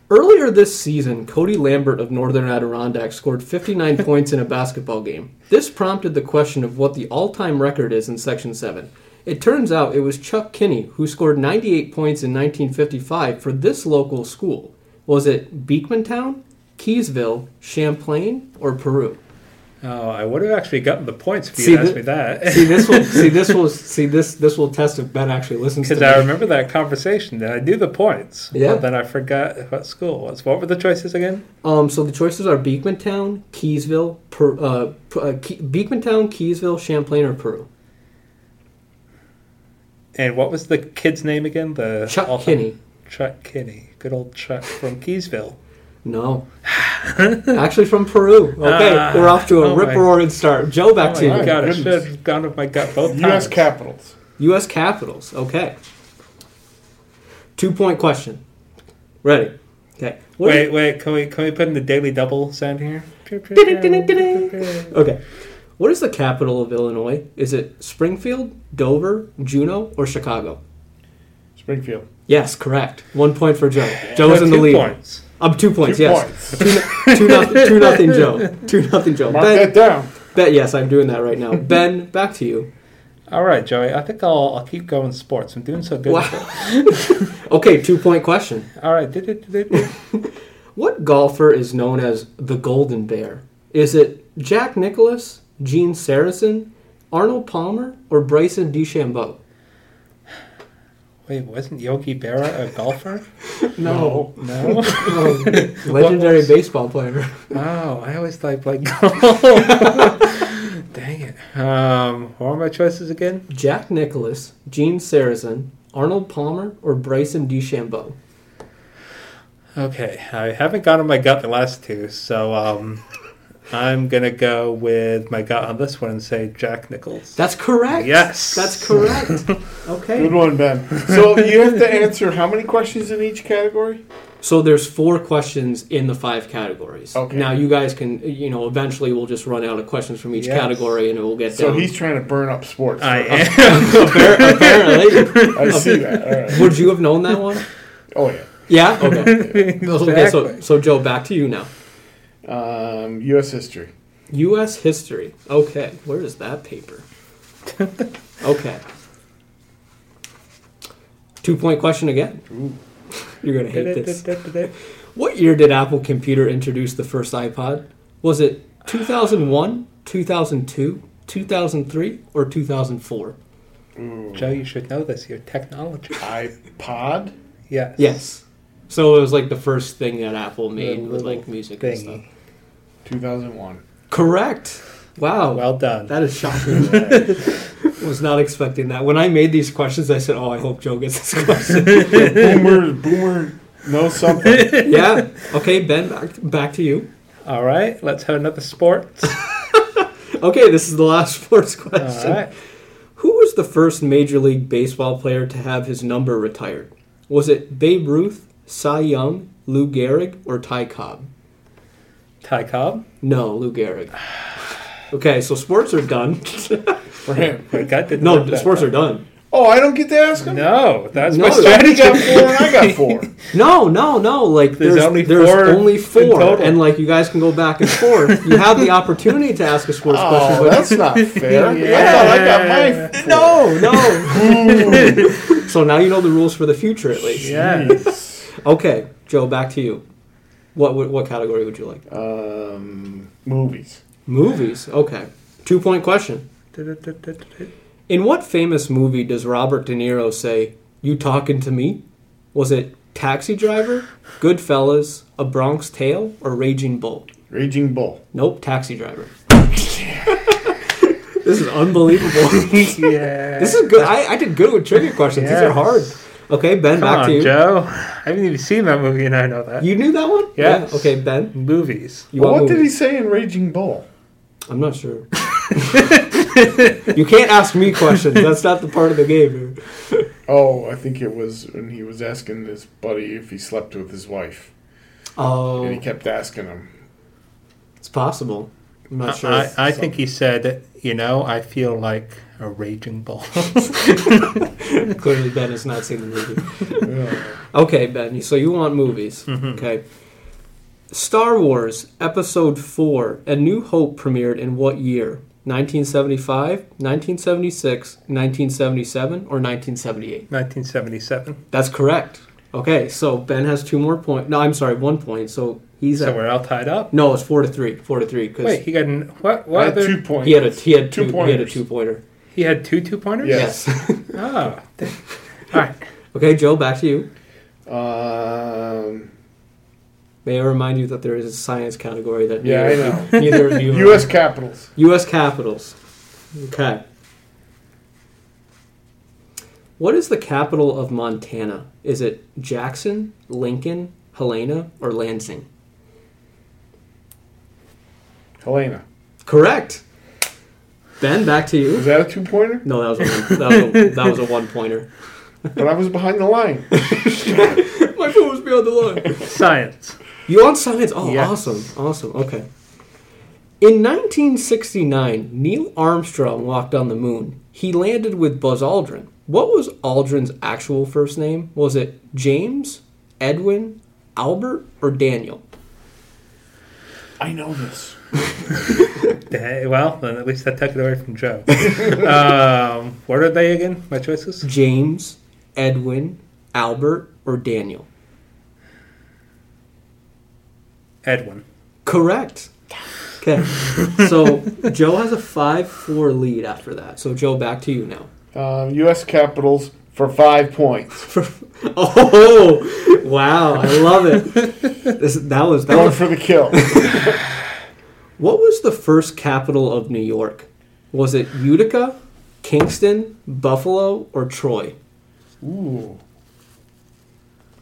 Earlier this season, Cody Lambert of Northern Adirondack scored 59 points in a basketball game. This prompted the question of what the all time record is in Section 7. It turns out it was Chuck Kinney who scored 98 points in 1955 for this local school. Was it Beekmantown, Keeseville, Champlain, or Peru? Oh, I would have actually gotten the points if you asked th- me that. See this will see this will see this this will test if Ben actually listens to Because I remember that conversation. That I knew the points. Yeah. But then I forgot what school was. What were the choices again? Um, so the choices are Beekmantown, Keeseville, per, uh, uh, Ke- Beekmantown, Keeseville, Champlain, or Peru. And what was the kid's name again? The Chuck Kinney. Chuck Kinney. Good old Chuck from Keeseville. No. Actually from Peru. Okay, Ah, we're off to a oh rip roaring start. Joe, back oh to my you. god, I goodness. should have gone with my gut both times. U.S. Capitals. U.S. Capitals. Okay. Two point question. Ready. Okay. What Wait, wait, can we can we put in the daily double sound here? Okay. What is the capital of Illinois? Is it Springfield, Dover, Juneau, or Chicago? Springfield. Yes, correct. One point for Joe. Joe's in the Two lead. points. Up two points. Two yes. points. Two, two, nothing, two nothing Joe. Two nothing Joe. Mark Ben, that down. Ben, yes, I'm doing that right now. Ben, back to you. All right, Joey. I think I'll I'll keep going sports. I'm doing so good. Wow. Okay, two point question. All right. Did it, did it, What golfer is known as the Golden Bear? Is it Jack Nicklaus, Gene Sarazen, Arnold Palmer, or Bryson DeChambeau? Wait, wasn't Yogi Berra a golfer? No. No. Legendary baseball player. Oh, I always thought like golf. Dang it. Um, what are my choices again? Jack Nicklaus, Gene Sarazen, Arnold Palmer, or Bryson DeChambeau? Okay, I haven't gotten my gut the last two, so um, I'm gonna go with my gut on this one and say Jack Nicklaus. That's correct. Yes. That's correct. Okay. Good one, Ben. So you have to answer how many questions in each category? So there's four questions in the five categories. Okay. Now you guys can, you know, eventually we'll just run out of questions from each Yes. category and it will get So down. he's trying to burn up sports. I am. Apparently. I see that. All right. Would you have known that one? Oh yeah. Yeah. Okay. Okay. So, so Joe, back to you now. Um, U.S. history. U.S. history. Okay. Where is that paper? Okay. Two point question again. You're gonna hate this. What year did Apple Computer introduce the first iPod? Was it 2001, 2002, 2003, or 2004? Joe, you should know this. Your technology. iPod. Yes. Yes. So it was like the first thing that Apple made with like music and stuff. 2001. Correct. Wow. Well done. that is shocking. was not expecting that. When I made these questions, I said, "Oh, I hope Joe gets this question." Boomer. Boomer knows something. yeah. Okay, Ben, back back to you. All right, let's have another sports. Okay, this is the last sports question. right. Who was the first Major League Baseball player to have his number retired? Was it Babe Ruth, Cy Young, Lou Gehrig, or Ty Cobb? Ty Cobb. No, Lou Gehrig. Okay, so sports are done. For him. My gut no, the that sports way. are done. Oh, I don't get to ask him. No, that's No, my strategy. got four and I got four. No, no, no. Like There's there's, only there's four only in four, total. and like you guys can go back and forth. you have the opportunity to ask a sports Oh, question, but that's not fair. I Yeah. thought I got my four. no, no. so now you know the rules for the future at least. Yeah. Jeez. Okay, Joe, back to you. What what, what category would you like? Um, movies. Movies. Okay. Two point question. In what famous movie does Robert De Niro say, You talking to me? Was it Taxi Driver, Goodfellas, A Bronx Tale, or Raging Bull? Raging Bull. Nope, Taxi Driver. this is unbelievable. yeah. this is good. I, I did good with trivia questions. These are hard. Okay, Ben, Come back on, to you. Joe. I haven't even seen that movie, and I know that. You knew that one? Yes. Yeah. Okay, Ben. Movies. You Well, want what did he movies? say in Raging Bull? I'm not sure. you can't ask me questions. That's not the part of the game. here. Oh, I think it was when he was asking his buddy if he slept with his wife. Oh, and he kept asking him. it's possible. I'm not sure. I, I think he said, you know, I feel like a raging bull. Clearly, Ben has not seen the movie. Okay, Ben. So you want movies? Mm-hmm. Okay. Star Wars Episode Four: A New Hope premiered in what year? 1975, 1976, 1977, or 1978? 1977. That's correct. Okay, so Ben has two more points. No, I'm sorry, one point. So he's So at we're all tied up. no, it's four to three. Four to three because Wait, he got an, what? What other? two points. he had a he had two, Two he had a two pointer. He had two two pointers. Yes. Oh, all right. okay, Joe, back to you. Um, May I remind you that there is a science category that yeah, I neither, know. neither of you. U.S. capitals. U.S. capitals. Okay. What is the capital of Montana? Is it Jackson, Lincoln, Helena, or Lansing? Helena. Correct. Ben, back to you. Was that a two pointer? No, that was a one, that was a, that was a one pointer. But I was behind the line. My foot was beyond the line. Science. You on science? Oh, Yes. awesome, awesome. Okay. In 1969, Neil Armstrong walked on the moon. He landed with Buzz Aldrin. What was Aldrin's actual first name? Was it James, Edwin, Albert, or Daniel? I know this. Well, then at least I took it away from Joe. um, what are they again? My choices? James, Edwin, Albert, or Daniel? Edwin. Correct. Okay. So Joe has a 5 4 lead after that. So, Joe, back to you now. Um, U.S. capitals for five points. Oh, wow. I love it. This, that was, that Going was for the kill. What was the first capital of New York? Was it Utica, Kingston, Buffalo, or Troy? Ooh.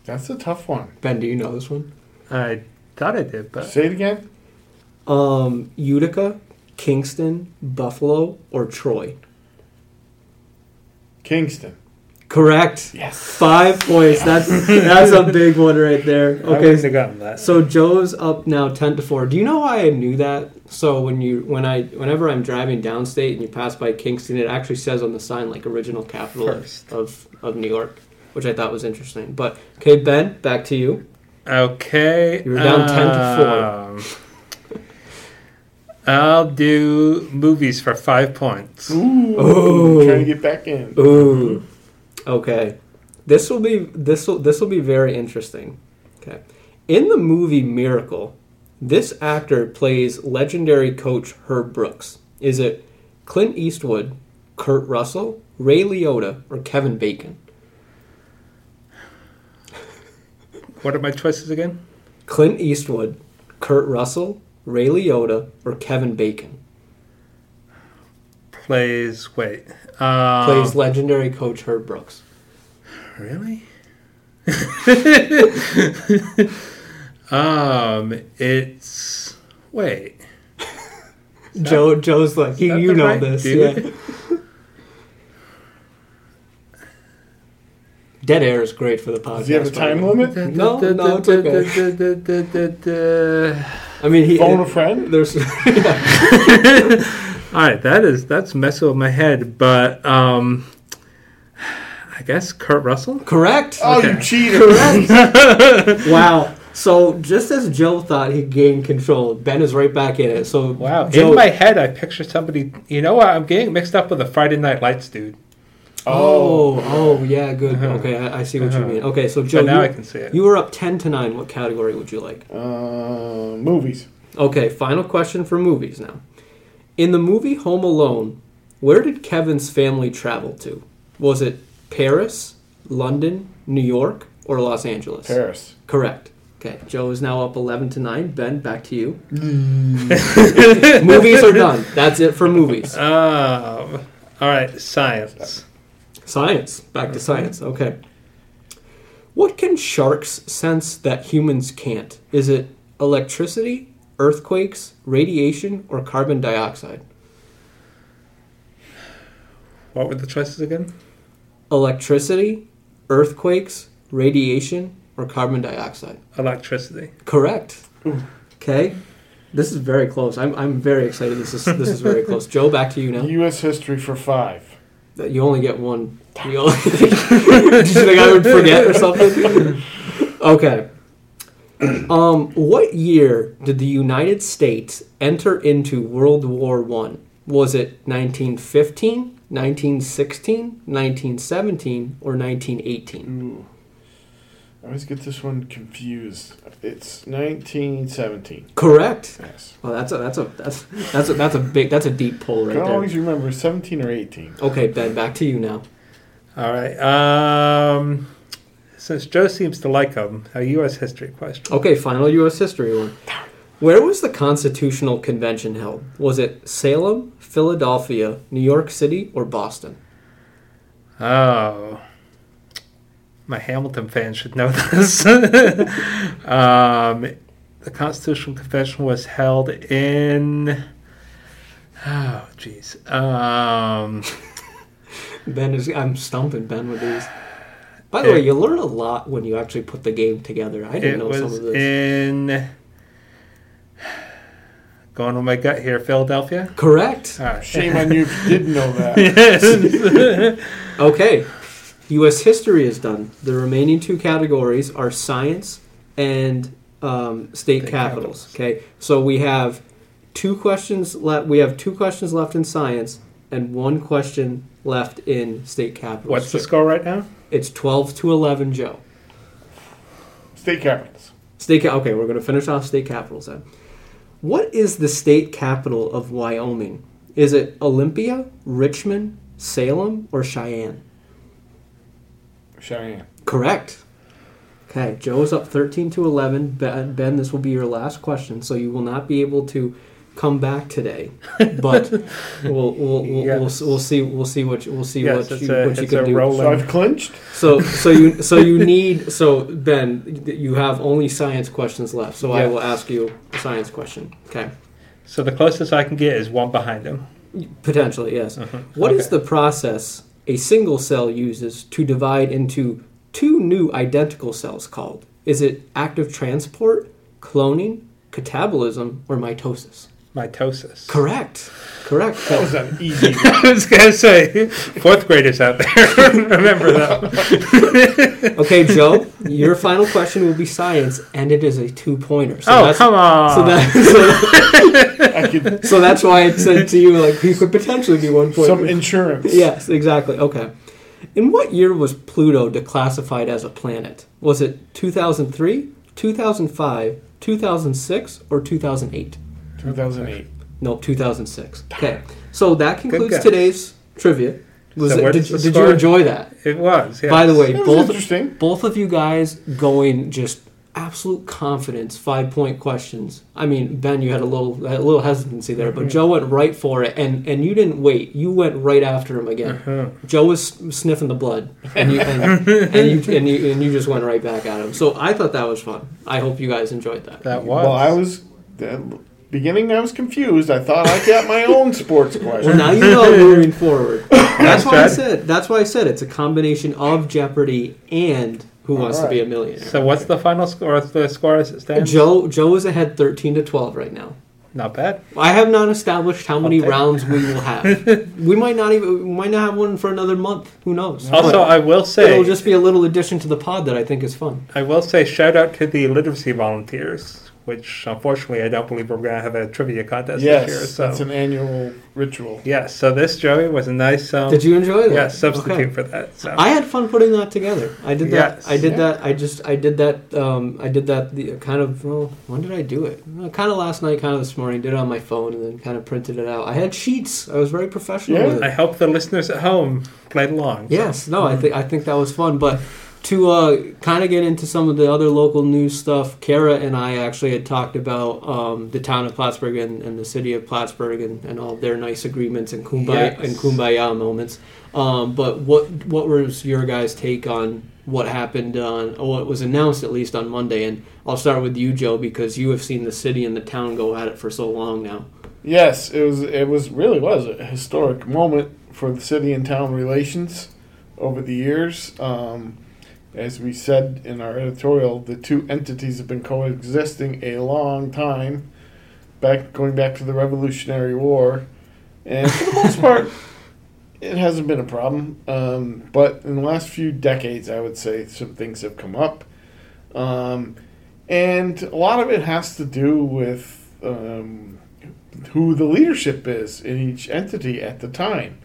That's a tough one. Ben, do you know this one? I thought I did, but Say it again. Um, Utica, Kingston, Buffalo, or Troy? Kingston. Correct. Yes. Five points. That's that's a big one right there. I wouldn't Okay. have gotten that. So Joe's up now ten to four. Do you know why I knew that? So when you when I whenever I'm driving downstate and you pass by Kingston, it actually says on the sign like original capital of, First. of of New York, which I thought was interesting. But okay, Ben, back to you. Okay. You were down 10 to four. Um, I'll do movies for five points. Ooh. Ooh. Trying to get back in. Ooh. Okay. This will be this will this will be very interesting. Okay. In the movie Miracle, this actor plays legendary coach Herb Brooks. Is it Clint Eastwood, Kurt Russell, Ray Liotta, or Kevin Bacon? What are my choices again? Clint Eastwood, Kurt Russell, Ray Liotta, or Kevin Bacon? Plays. Wait. Um, Plays legendary coach Herb Brooks. Really? um, it's wait. Joe Joe's like he, you know right this. dude? Yeah. Dead air is great for the podcast. Does he have a time limit? No, no, it's okay. I mean, he. Phone a friend? There's. All right, that is that's messing with my head, but um, I guess Kurt Russell. Correct. Oh, Okay. you cheater. Correct. wow. So just as Joe thought he gained control, Ben is right back in it. So Wow, Joe, in my head, I picture somebody. You know what? I'm getting mixed up with the Friday Night Lights dude. Oh, oh yeah, good. Uh-huh. Okay, I, I see what you Uh-huh. mean. Okay, so But Joe, now you, I can see it. you were up ten to nine. What category would you like? Uh, movies. Okay, final question for movies now. In the movie Home Alone, where did Kevin's family travel to? Was it Paris, London, New York, or Los Angeles? Paris. Correct. Okay, Joe is now up 11 to 9. Ben, back to you. Mm. movies are done. That's it for movies. Um, all right, science. Science. Back to science. Okay. What can sharks sense that humans can't? Is it electricity, earthquakes, radiation, or carbon dioxide? What were the choices again? Electricity, earthquakes, radiation, or carbon dioxide? Electricity. Correct. Mm. Okay. This is very close. I'm, I'm very excited. This is this is very close. Joe, back to you now. U.S. history for five. Uh, you only get one. You only, did you think I would forget or something? Okay. Um, what year did the United States enter into World War One? Was it 1915, 1916, 1917, or 1918? Ooh. I always get this one confused. It's 1917. Correct. Yes. Well, that's a that's a that's that's a that's a big that's a deep pull right can there. always remember 17 or 18. Okay, Ben, back to you now. All right. Um, since Joe seems to like them, a U.S. history question. Okay, final U.S. history one. Where was the Constitutional Convention held? Was it Salem, Philadelphia, New York City, or Boston? Oh. My Hamilton fans should know this. um, the Constitutional Convention was held in. Oh, jeez. Um, Ben is I'm stumping Ben with these. By the It- way, you learn a lot when you actually put the game together. I didn't it know some of this. in. Going with my gut here, Philadelphia. Correct. All right. Shame on you didn't know that. yes. Okay. U.S. history is done. The remaining two categories are science and um, state, State capitals. capitals. Okay. So we have two questions left. We have two questions left in science and one question left in state capitals. What's the score right now? It's twelve to eleven, Joe. State capitals. State. Ca- okay, we're going to finish off state capitals then. What is the state capital of Wyoming? Is it Olympia, Richmond, Salem, or Cheyenne? Cheyenne. Correct. Okay, Joe is up 13 to 11. Ben, ben, this will be your last question, so you will not be able to come back today. But we'll we'll, we'll, Yes. we'll, we'll see we'll see what you, we'll see Yes, what you, a- what you can do. roll- So I've clinched. So so you so you need so Ben, you have only science questions left. So I will ask you a science question. Okay. So the closest I can get is one behind him. Potentially, yes. Uh-huh. What is Okay. the process a single cell uses to divide into two new identical cells called? Is it active transport, cloning, catabolism, or mitosis? Mitosis. Correct. Correct. That was an easy. I was gonna say, fourth graders out there, remember that. Okay, Joe, your final question will be science, and it is a two pointer. So oh that's, come on! So, that, I could so, so that's why I said to you, like, he could potentially be one point. some insurance. Yes, exactly. Okay. In what year was Pluto declassified as a planet? Was it 2003, 2005, 2006, or 2008? 2008. Nope, 2006. Okay. So that concludes guess. today's trivia. Was So it, what's did, the did you score? enjoy that? it was. Yes. By the way, That was both interesting. both of you guys going just absolute confidence, five point questions. I mean, Ben, you had a little a little hesitancy there, Mm-hmm. but Joe went right for it, and and you didn't wait. You went right after him again. Uh-huh. Joe was sniffing the blood, and you and, and you and you and you just went right back at him. So I thought that was fun. I hope you guys enjoyed that. that was. Well, I was the beginning. I was confused. I thought I got my own sports question. Well, now you know moving forward. That's why I said. That's why I said it's a combination of Jeopardy and Who Wants to Be a Millionaire. So what's the final score? What's the score as it stands? Joe Joe is ahead thirteen to twelve right now. Not bad. I have not established how many rounds we will have. we might not even we might not have one for another month. Who knows? Also, But I will say, it'll just be a little addition to the pod that I think is fun. I will say, shout out to the literacy volunteers, which unfortunately I don't believe we're going to have a trivia contest yes, this year. So that's an annual ritual. yes, so this Joey was a nice. Um, Did you enjoy that? Yeah, substitute Okay. for that. So I had fun putting that together. I did that. Yes. I did Yeah. that. I just. I did that. Um, I did that. The kind of. Well, when did I do it? Uh, kind of last night. Kind of this morning. Did it on my phone and then kind of printed it out. I had sheets. I was very professional Yeah. with it. I hope the listeners at home played along. So. Yes, no, I think I think that was fun. But to uh, kind of get into some of the other local news stuff, Kara and I actually had talked about um, the town of Plattsburgh and, and the city of Plattsburgh and, and all their nice agreements and kumbaya Yes. and kumbaya moments. Um, but what what was your guys' take on what happened on or what was announced at least on Monday? And I'll start with you, Joe, because you have seen the city and the town go at it for so long now. Yes, it was. It was really was a historic moment for the city and town relations over the years. Um, as we said in our editorial, the two entities have been coexisting a long time, back going back to the Revolutionary War, and for the most part, it hasn't been a problem. Um, but in the last few decades, I would say some things have come up, um, and a lot of it has to do with um, who the leadership is in each entity at the time.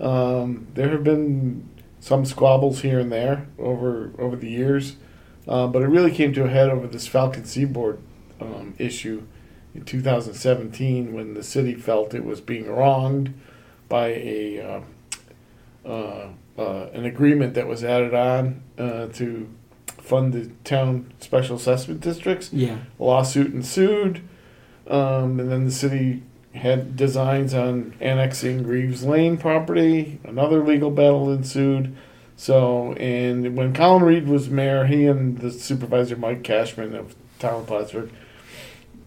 Um, there have been some squabbles here and there over over the years, uh, but it really came to a head over this Falcon Seaboard um, issue in 2017 when the city felt it was being wronged by a uh, uh, uh, an agreement that was added on uh, to fund the town special assessment districts. Yeah. A lawsuit ensued, um, and then the city had designs on annexing Greaves Lane property. Another legal battle ensued. So, and when Colin Read was mayor, he and the supervisor Mike Cashman of Town of Plattsburgh,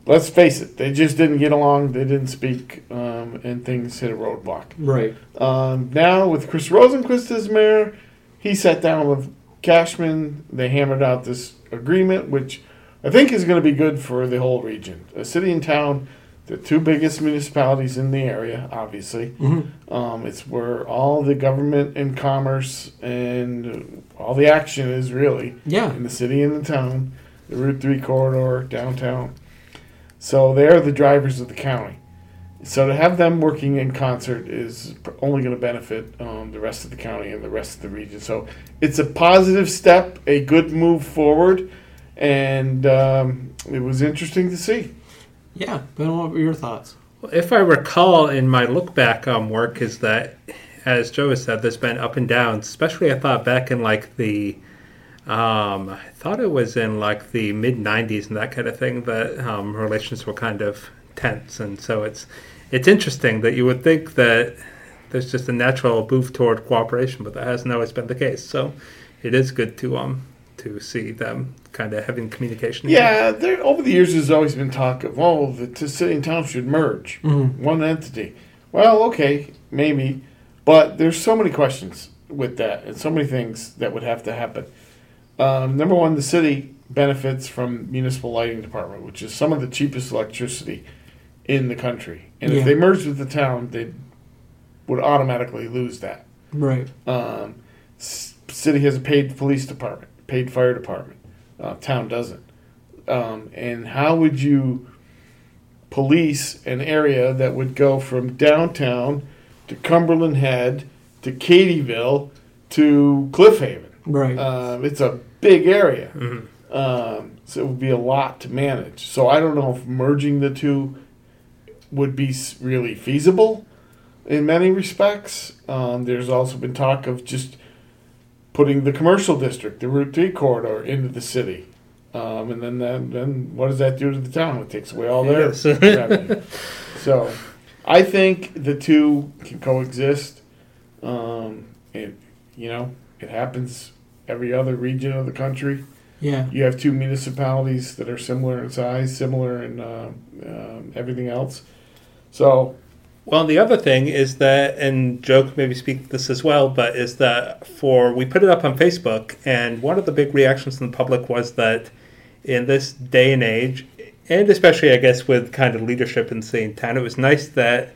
let's face it, they just didn't get along. They didn't speak, um, and things hit a roadblock. Right. Um, now with Chris Rosenquist as mayor, he sat down with Cashman. They hammered out this agreement, which I think is going to be good for the whole region. A city and town, the two biggest municipalities in the area, obviously. Mm-hmm. Um, it's where all the government and commerce and all the action is really Yeah. in the city and the town, the Route 3 corridor, downtown. So they're the drivers of the county. So to have them working in concert is only going to benefit um, the rest of the county and the rest of the region. So it's a positive step, a good move forward, and um, it was interesting to see. Yeah. Ben, what were your thoughts? Well, If I recall in my look back um, work, is that, as Joe has said, there's been up and downs. Especially, I thought back in like the, um, I thought it was in like the mid '90s and that kind of thing that um, relations were kind of tense, and so it's it's interesting that you would think that there's just a natural move toward cooperation, but that hasn't always been the case. So it is good to um to see them kind of having communication. Yeah, there over the years there's always been talk of oh the t- city and town should merge Mm-hmm. one entity. Well, okay, maybe, but there's so many questions with that and so many things that would have to happen. Um, number one, the city benefits from municipal lighting department, which is some of the cheapest electricity in the country. And Yeah. if they merged with the town, they would automatically lose that. Right. Um, city has a paid police department, paid fire department. Uh, town doesn't. Um, and how would you police an area that would go from downtown to Cumberland Head to Cadyville to Cliff Haven? Right. Um, it's a big area. Mhm. Um, so it would be a lot to manage. So I don't know if merging the two would be really feasible in many respects. Um, there's also been talk of just putting the commercial district, the Route 3 corridor, into the city. Um, and then, then, then what does that do to the town? It takes away all their Yes. revenue. So I think the two can coexist. Um, it, you know, it happens every other region of the country. yeah. You have two municipalities that are similar in size, similar in uh, um, everything else. So Well, the other thing is that, and Joe could maybe speak this as well, but is that for we put it up on Facebook, and one of the big reactions from the public was that in this day and age, and especially I guess with kind of leadership in St. town, it was nice that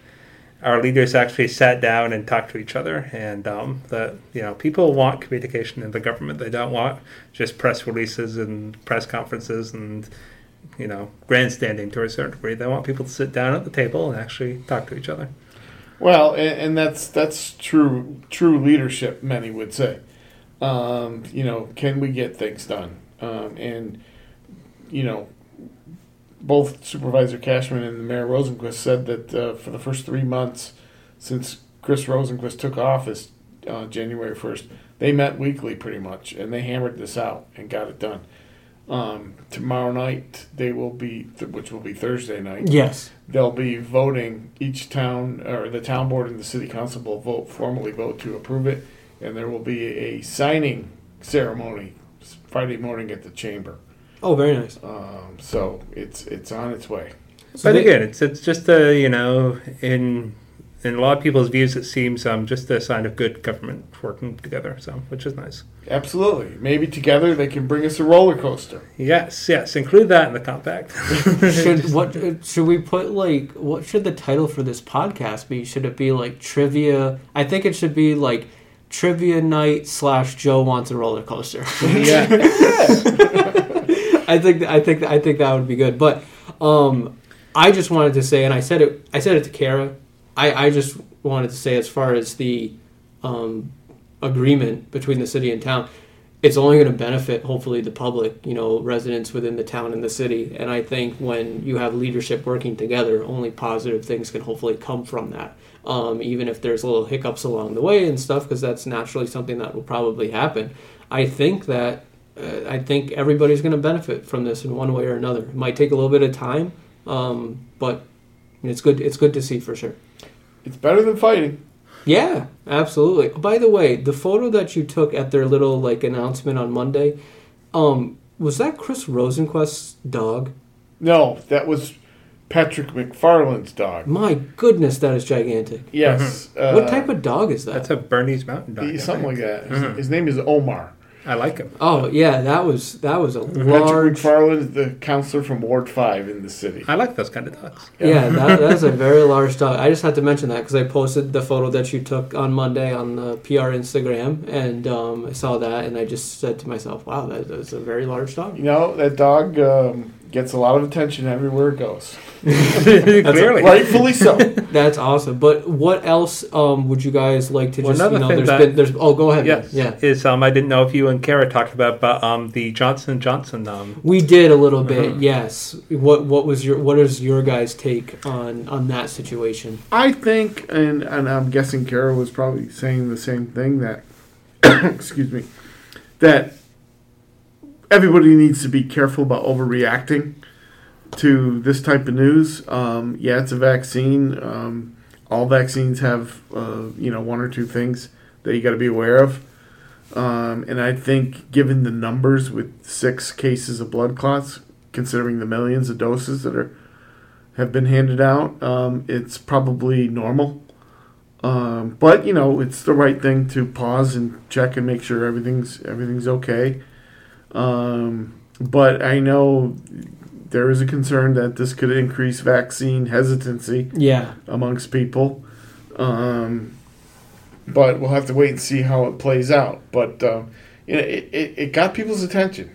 our leaders actually sat down and talked to each other, and um, that you know people want communication in the government. They don't want just press releases and press conferences and you know, grandstanding to a certain degree. They want people to sit down at the table and actually talk to each other. Well, and, and that's that's true true leadership. Many would say, um, you know, can we get things done? Um, and you know, both Supervisor Cashman and Mayor Rosenquist said that uh, for the first three months since Chris Rosenquist took office, uh, January first, they met weekly pretty much, and they hammered this out and got it done. Um, tomorrow night they will be, which will be Thursday night Yes. they'll be voting each town or the town board and the city council will vote formally vote to approve it and there will be a signing ceremony friday morning at the chamber Oh, very nice. um, so it's it's on its way So but they- again, it's it's just a you know in in a lot of people's views, it seems um, just a sign of good government working together. So, which is nice. Absolutely. Maybe together they can bring us a roller coaster. Yes, yes. Include that in the compact. should what uh, should we put like what should the title for this podcast be? Should it be like trivia? I think it should be like trivia night slash Joe wants a roller coaster. yeah. I think I think I think that would be good. But um, I just wanted to say, and I said it. I said it to Kara. I, I just wanted to say, as far as the um, agreement between the city and town, it's only going to benefit, hopefully, the public, you know, residents within the town and the city. And I think when you have leadership working together, only positive things can hopefully come from that. Um, even if there's little hiccups along the way and stuff, because that's naturally something that will probably happen. I think that uh, I think everybody's going to benefit from this in one way or another. It might take a little bit of time, um, but it's good. It's good to see for sure. It's better than fighting. Yeah, absolutely. By the way, the photo that you took at their little like announcement on Monday, um, was that Chris Rosenquist's dog? No, that was Patrick McFarlin's dog. My goodness, that is gigantic. Yes. Uh, what type of dog is that? That's a Bernese Mountain Dog. I something like that. His, Mhm. his name is Omar. I like him. oh yeah, that was that was a Patrick large. McFarlin is the counselor from Ward 5 in the city. I like those kind of dogs. Yeah, that, that's a very large dog. I just had to mention that because I posted the photo that you took on Monday on the PR Instagram, and um, I saw that, and I just said to myself, "Wow, that, that's a very large dog." You know, that dog um, gets a lot of attention everywhere it goes. Clearly. Rightfully so. That's awesome. But what else um, would you guys like to Well, just? You know, thing there's that- been there's. Oh, go ahead. Yes. Yeah. Is um I didn't know if you and Kara talked about but um the Johnson Johnson um We did a little bit, Uh-huh. yes. What what was your what is your guys' take on on that situation? I think, and, and I'm guessing Kara was probably saying the same thing that, excuse me, that everybody needs to be careful about overreacting to this type of news. Um, yeah, it's a vaccine. Um, all vaccines have, uh, you know, one or two things that you got to be aware of. Um, and I think, given the numbers with six cases of blood clots, considering the millions of doses that are have been handed out, um, it's probably normal. Um, but you know, it's the right thing to pause and check and make sure everything's everything's okay. Um, but I know there is a concern that this could increase vaccine hesitancy Yeah. amongst people. Um, but we'll have to wait and see how it plays out. But um, you know, it, it, it got people's attention.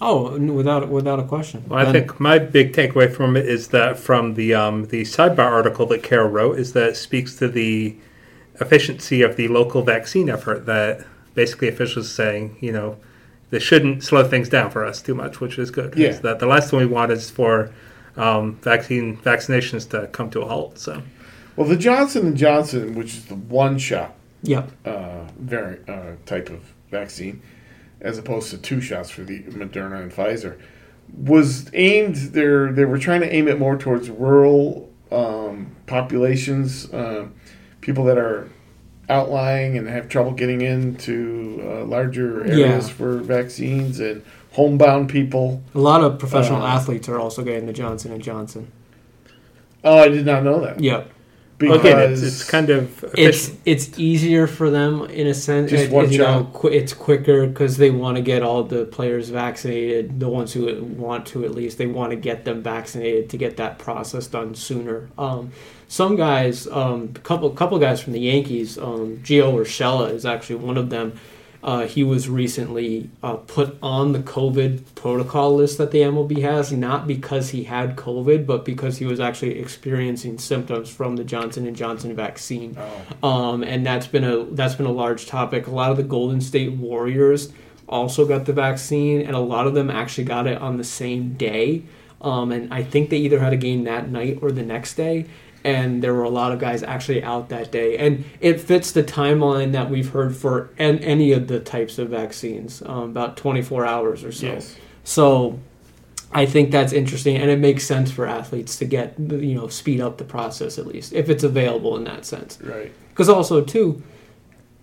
Oh, without without a question. Well, I think my big takeaway from it is that from the um, the sidebar article that Carol wrote is that it speaks to the efficiency of the local vaccine effort. That basically officials saying, you know, they shouldn't slow things down for us too much, which is good. Yeah. That the last thing we want is for um, vaccine vaccinations to come to a halt. So Well, the Johnson and Johnson, which is the one shot Yep. uh, variant uh, type of vaccine, as opposed to two shots for the Moderna and Pfizer, was aimed. They they were trying to aim it more towards rural um, populations, uh, people that are outlying and have trouble getting into uh, larger areas Yeah. for vaccines and homebound people. A lot of professional Uh, athletes are also getting the Johnson and Johnson. Oh, I did not know that. Yep. Because again, it's, it's kind of It's efficient. it's easier for them in a sense. Just It- one you know, qu- it's quicker because they want to get all the players vaccinated. The ones who want to, at least, they want to get them vaccinated to get that process done sooner. Um, some guys, um, couple couple guys from the Yankees, um, Gio Urshela is actually one of them. Uh, he was recently uh, put on the COVID protocol list that the MLB has, not because he had COVID, but because he was actually experiencing symptoms from the Johnson and Johnson vaccine. Oh. Um, and that's been a that's been a large topic. A lot of the Golden State Warriors also got the vaccine, and a lot of them actually got it on the same day. Um, and I think they either had a game that night or the next day. And there were a lot of guys actually out that day, and it fits the timeline that we've heard for an, any of the types of vaccines, um, about 24 hours or so. Yes. So I think that's interesting, and it makes sense for athletes to get you know speed up the process at least if it's available in that sense. Right. Because also too,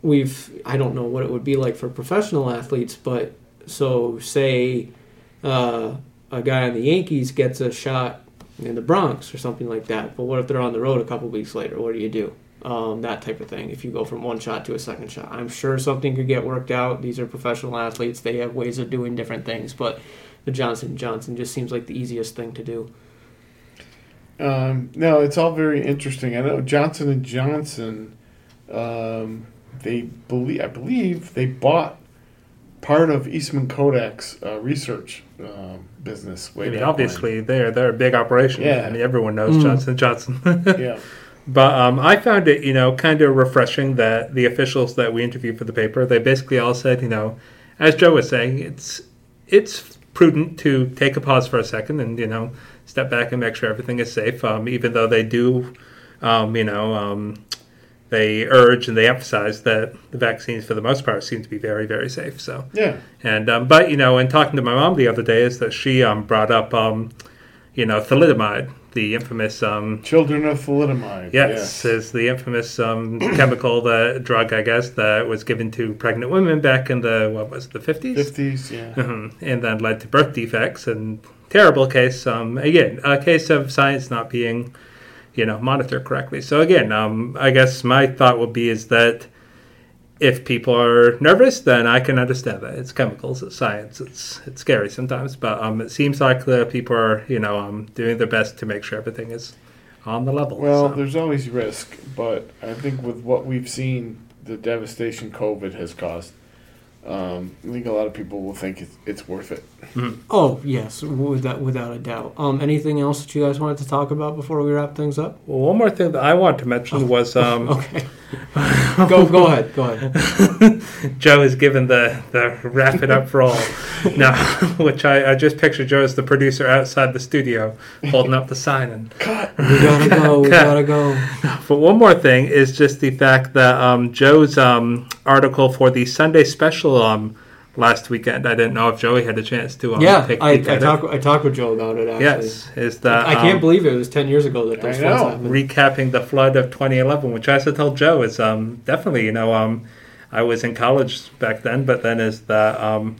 we've I don't know what it would be like for professional athletes, but so say uh, a guy on the Yankees gets a shot in the Bronx or something like that. But what if they're on the road a couple weeks later? What do you do? um, that type of thing. If you go from one shot to a second shot, I'm sure something could get worked out. These are professional athletes; they have ways of doing different things. But the Johnson Johnson just seems like the easiest thing to do. Um, no, it's all very interesting. I know Johnson and Johnson. Um, they believe, I believe, they bought part of Eastman Kodak's uh, research um, business. Way I mean, back obviously, they're they're a big operation. Yeah. I mean, everyone knows Mm. Johnson Johnson. yeah. But um, I found it, you know, kind of refreshing that the officials that we interviewed for the paper, they basically all said, you know, as Joe was saying, it's it's prudent to take a pause for a second and you know step back and make sure everything is safe. Um, even though they do, um, you know, um, they urge and they emphasize that the vaccines, for the most part, seem to be very, very safe. So. Yeah. And um, but you know, in talking to my mom the other day, is that she um, brought up, um, you know, thalidomide, the infamous um, Children of thalidomide. yes, is the infamous um, chemical, the drug, I guess, that was given to pregnant women back in the what was it, the fifties, Fifties. Yeah. Mhm. and then led to birth defects and terrible case. Um, again, a case of science not being, you know, monitor correctly. So again, um, I guess my thought would be is that if people are nervous, then I can understand that. It's chemicals, it's science. It's it's scary sometimes, but um, it seems like the people are, you know, um, doing their best to make sure everything is on the level. Well, so. there's always risk, but I think with what we've seen, the devastation COVID has caused, um, I think a lot of people will think it's, it's worth it. Oh yes, without without a doubt. Um, anything else that you guys wanted to talk about before we wrap things up? Well, one more thing that I wanted to mention was um, Okay, go go ahead, go ahead. Joe is given the, the wrap it up role now, which I, I just picture Joe as the producer outside the studio holding up the sign. And cut. We gotta go. We gotta go. but one more thing is just the fact that um, Joe's um, article for the Sunday special um, last weekend. I didn't know if Joey had a chance to um, Yeah, take a I, I peek at talked I talked with Joe about it. it. Actually, Yes, is that I can't um, believe it was ten years ago that those I floods know. happened. recapping the flood of 2011, which I also told Joe is um, definitely, you know, um, I was in college back then, but then is that um,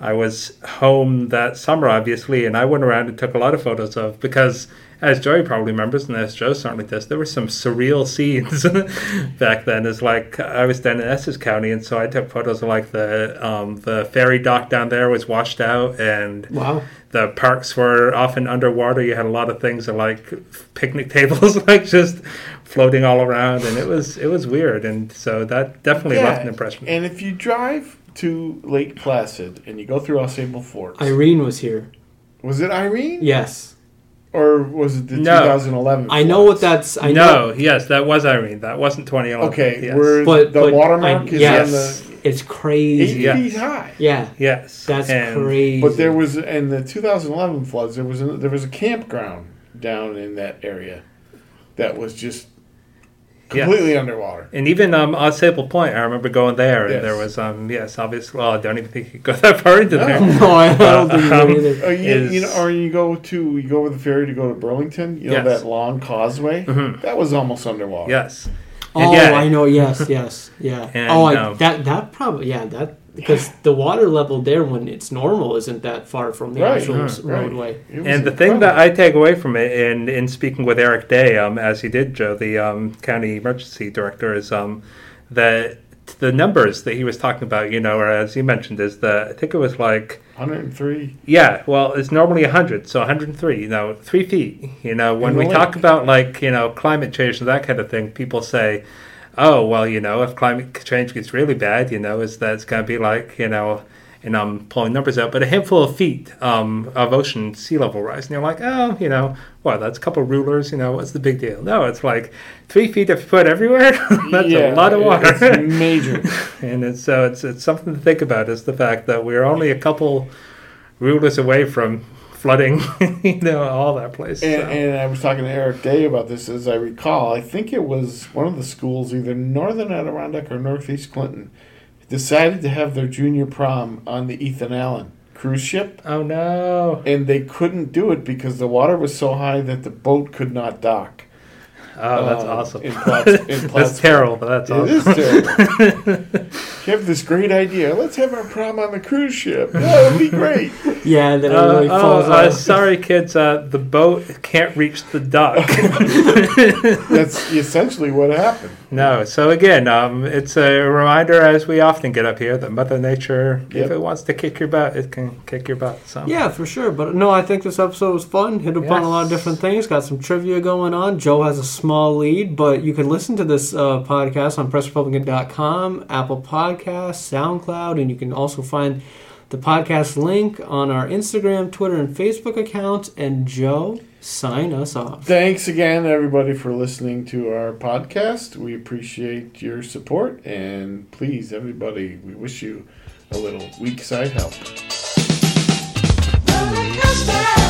I was home that summer, obviously, and I went around and took a lot of photos of because, as Joey probably remembers, and as Joe certainly does, there were some surreal scenes back then. Is like I was down in Essex County, and so I took photos of like the um, the ferry dock down there was washed out, and Wow. the parks were often underwater. You had a lot of things like picnic tables, like just floating all around, and it was it was weird. And so that definitely left an impression. And if you drive to Lake Placid and you go through Ausable Forks, Irene was here. was it Irene Yes, or was it the No. 2011? I know what that's. I know, no, yes, that was Irene. That wasn't 2011. Okay, yes. where but the but watermark I, is yes, on the it's eight crazy. Yeah. feet high. Yeah, yes, that's And- crazy. But there was in the 2011 floods. There was a, there was a campground down in that area that was just Yeah. completely underwater. And even um, Ausable Point, I remember going there, and Yes. there was um, yes, obviously. Well, I don't even think you could go that far into No. there. no, I, I don't think you Um, either. Oh, you, Is- you know, or you go to you go over the ferry to go to Burlington. You know Yes. that long causeway Mhm. that was almost underwater. Yes, Oh, yeah, I know. Yes, yes, yeah. And, oh, I, um, that that probably yeah that because the water level there when it's normal isn't that far from the Right, actual right. roadway. It was And the thing that. I take away from it, in in speaking with Eric Day, um, as he did, Joe, the um, county emergency director, is um, that the numbers that he was talking about, you know, or as you mentioned, is that I think it was like 103. yeah, well, it's normally 100, so 103, you know, three feet. You know, when In the we talk about like, you know, climate change and that kind of thing, people say, oh, well, you know, if climate change gets really bad, you know, is that it's going to be like, you know, and I'm pulling numbers out, but a handful of feet um, of ocean sea level rise. And you're like, oh, you know, well, that's a couple rulers, you know, what's the big deal? No, it's like three feet of foot everywhere. that's Yeah, a lot of water. It's major. and it's, so it's, it's something to think about is the fact that we're only a couple rulers away from flooding, you know, all that place. And, so. and I was talking to Eric Day about this, as I recall. I think it was one of the schools, either Northern Adirondack or Northeast Clinton, decided to have their junior prom on the Ethan Allen cruise ship, oh no! and they couldn't do it because the water was so high that the boat could not dock. Oh, that's Um, awesome. in Platts- in that's terrible, but that's awesome. is terrible. you have this great idea. Let's have our prom on the cruise ship. That would be great. Yeah, and then Uh, everybody oh, falls uh, off. sorry, kids. Uh, the boat can't reach the dock. That's essentially what happened. No. So again, um, it's a reminder, as we often get up here, that Mother Nature, Yep. if it wants to kick your butt, it can kick your butt. So Yeah, for sure. But no, I think this episode was fun. Hit upon a lot of different things. Got some trivia going on. Joe has a small lead, but you can listen to this uh, podcast on PressRepublican.com, Apple Podcasts, SoundCloud, and you can also find the podcast link on our Instagram, Twitter, and Facebook accounts. And Joe, sign us off. Thanks again, everybody, for listening to our podcast. We appreciate your support, and please, everybody, we wish you a little weak side help. Roller coaster.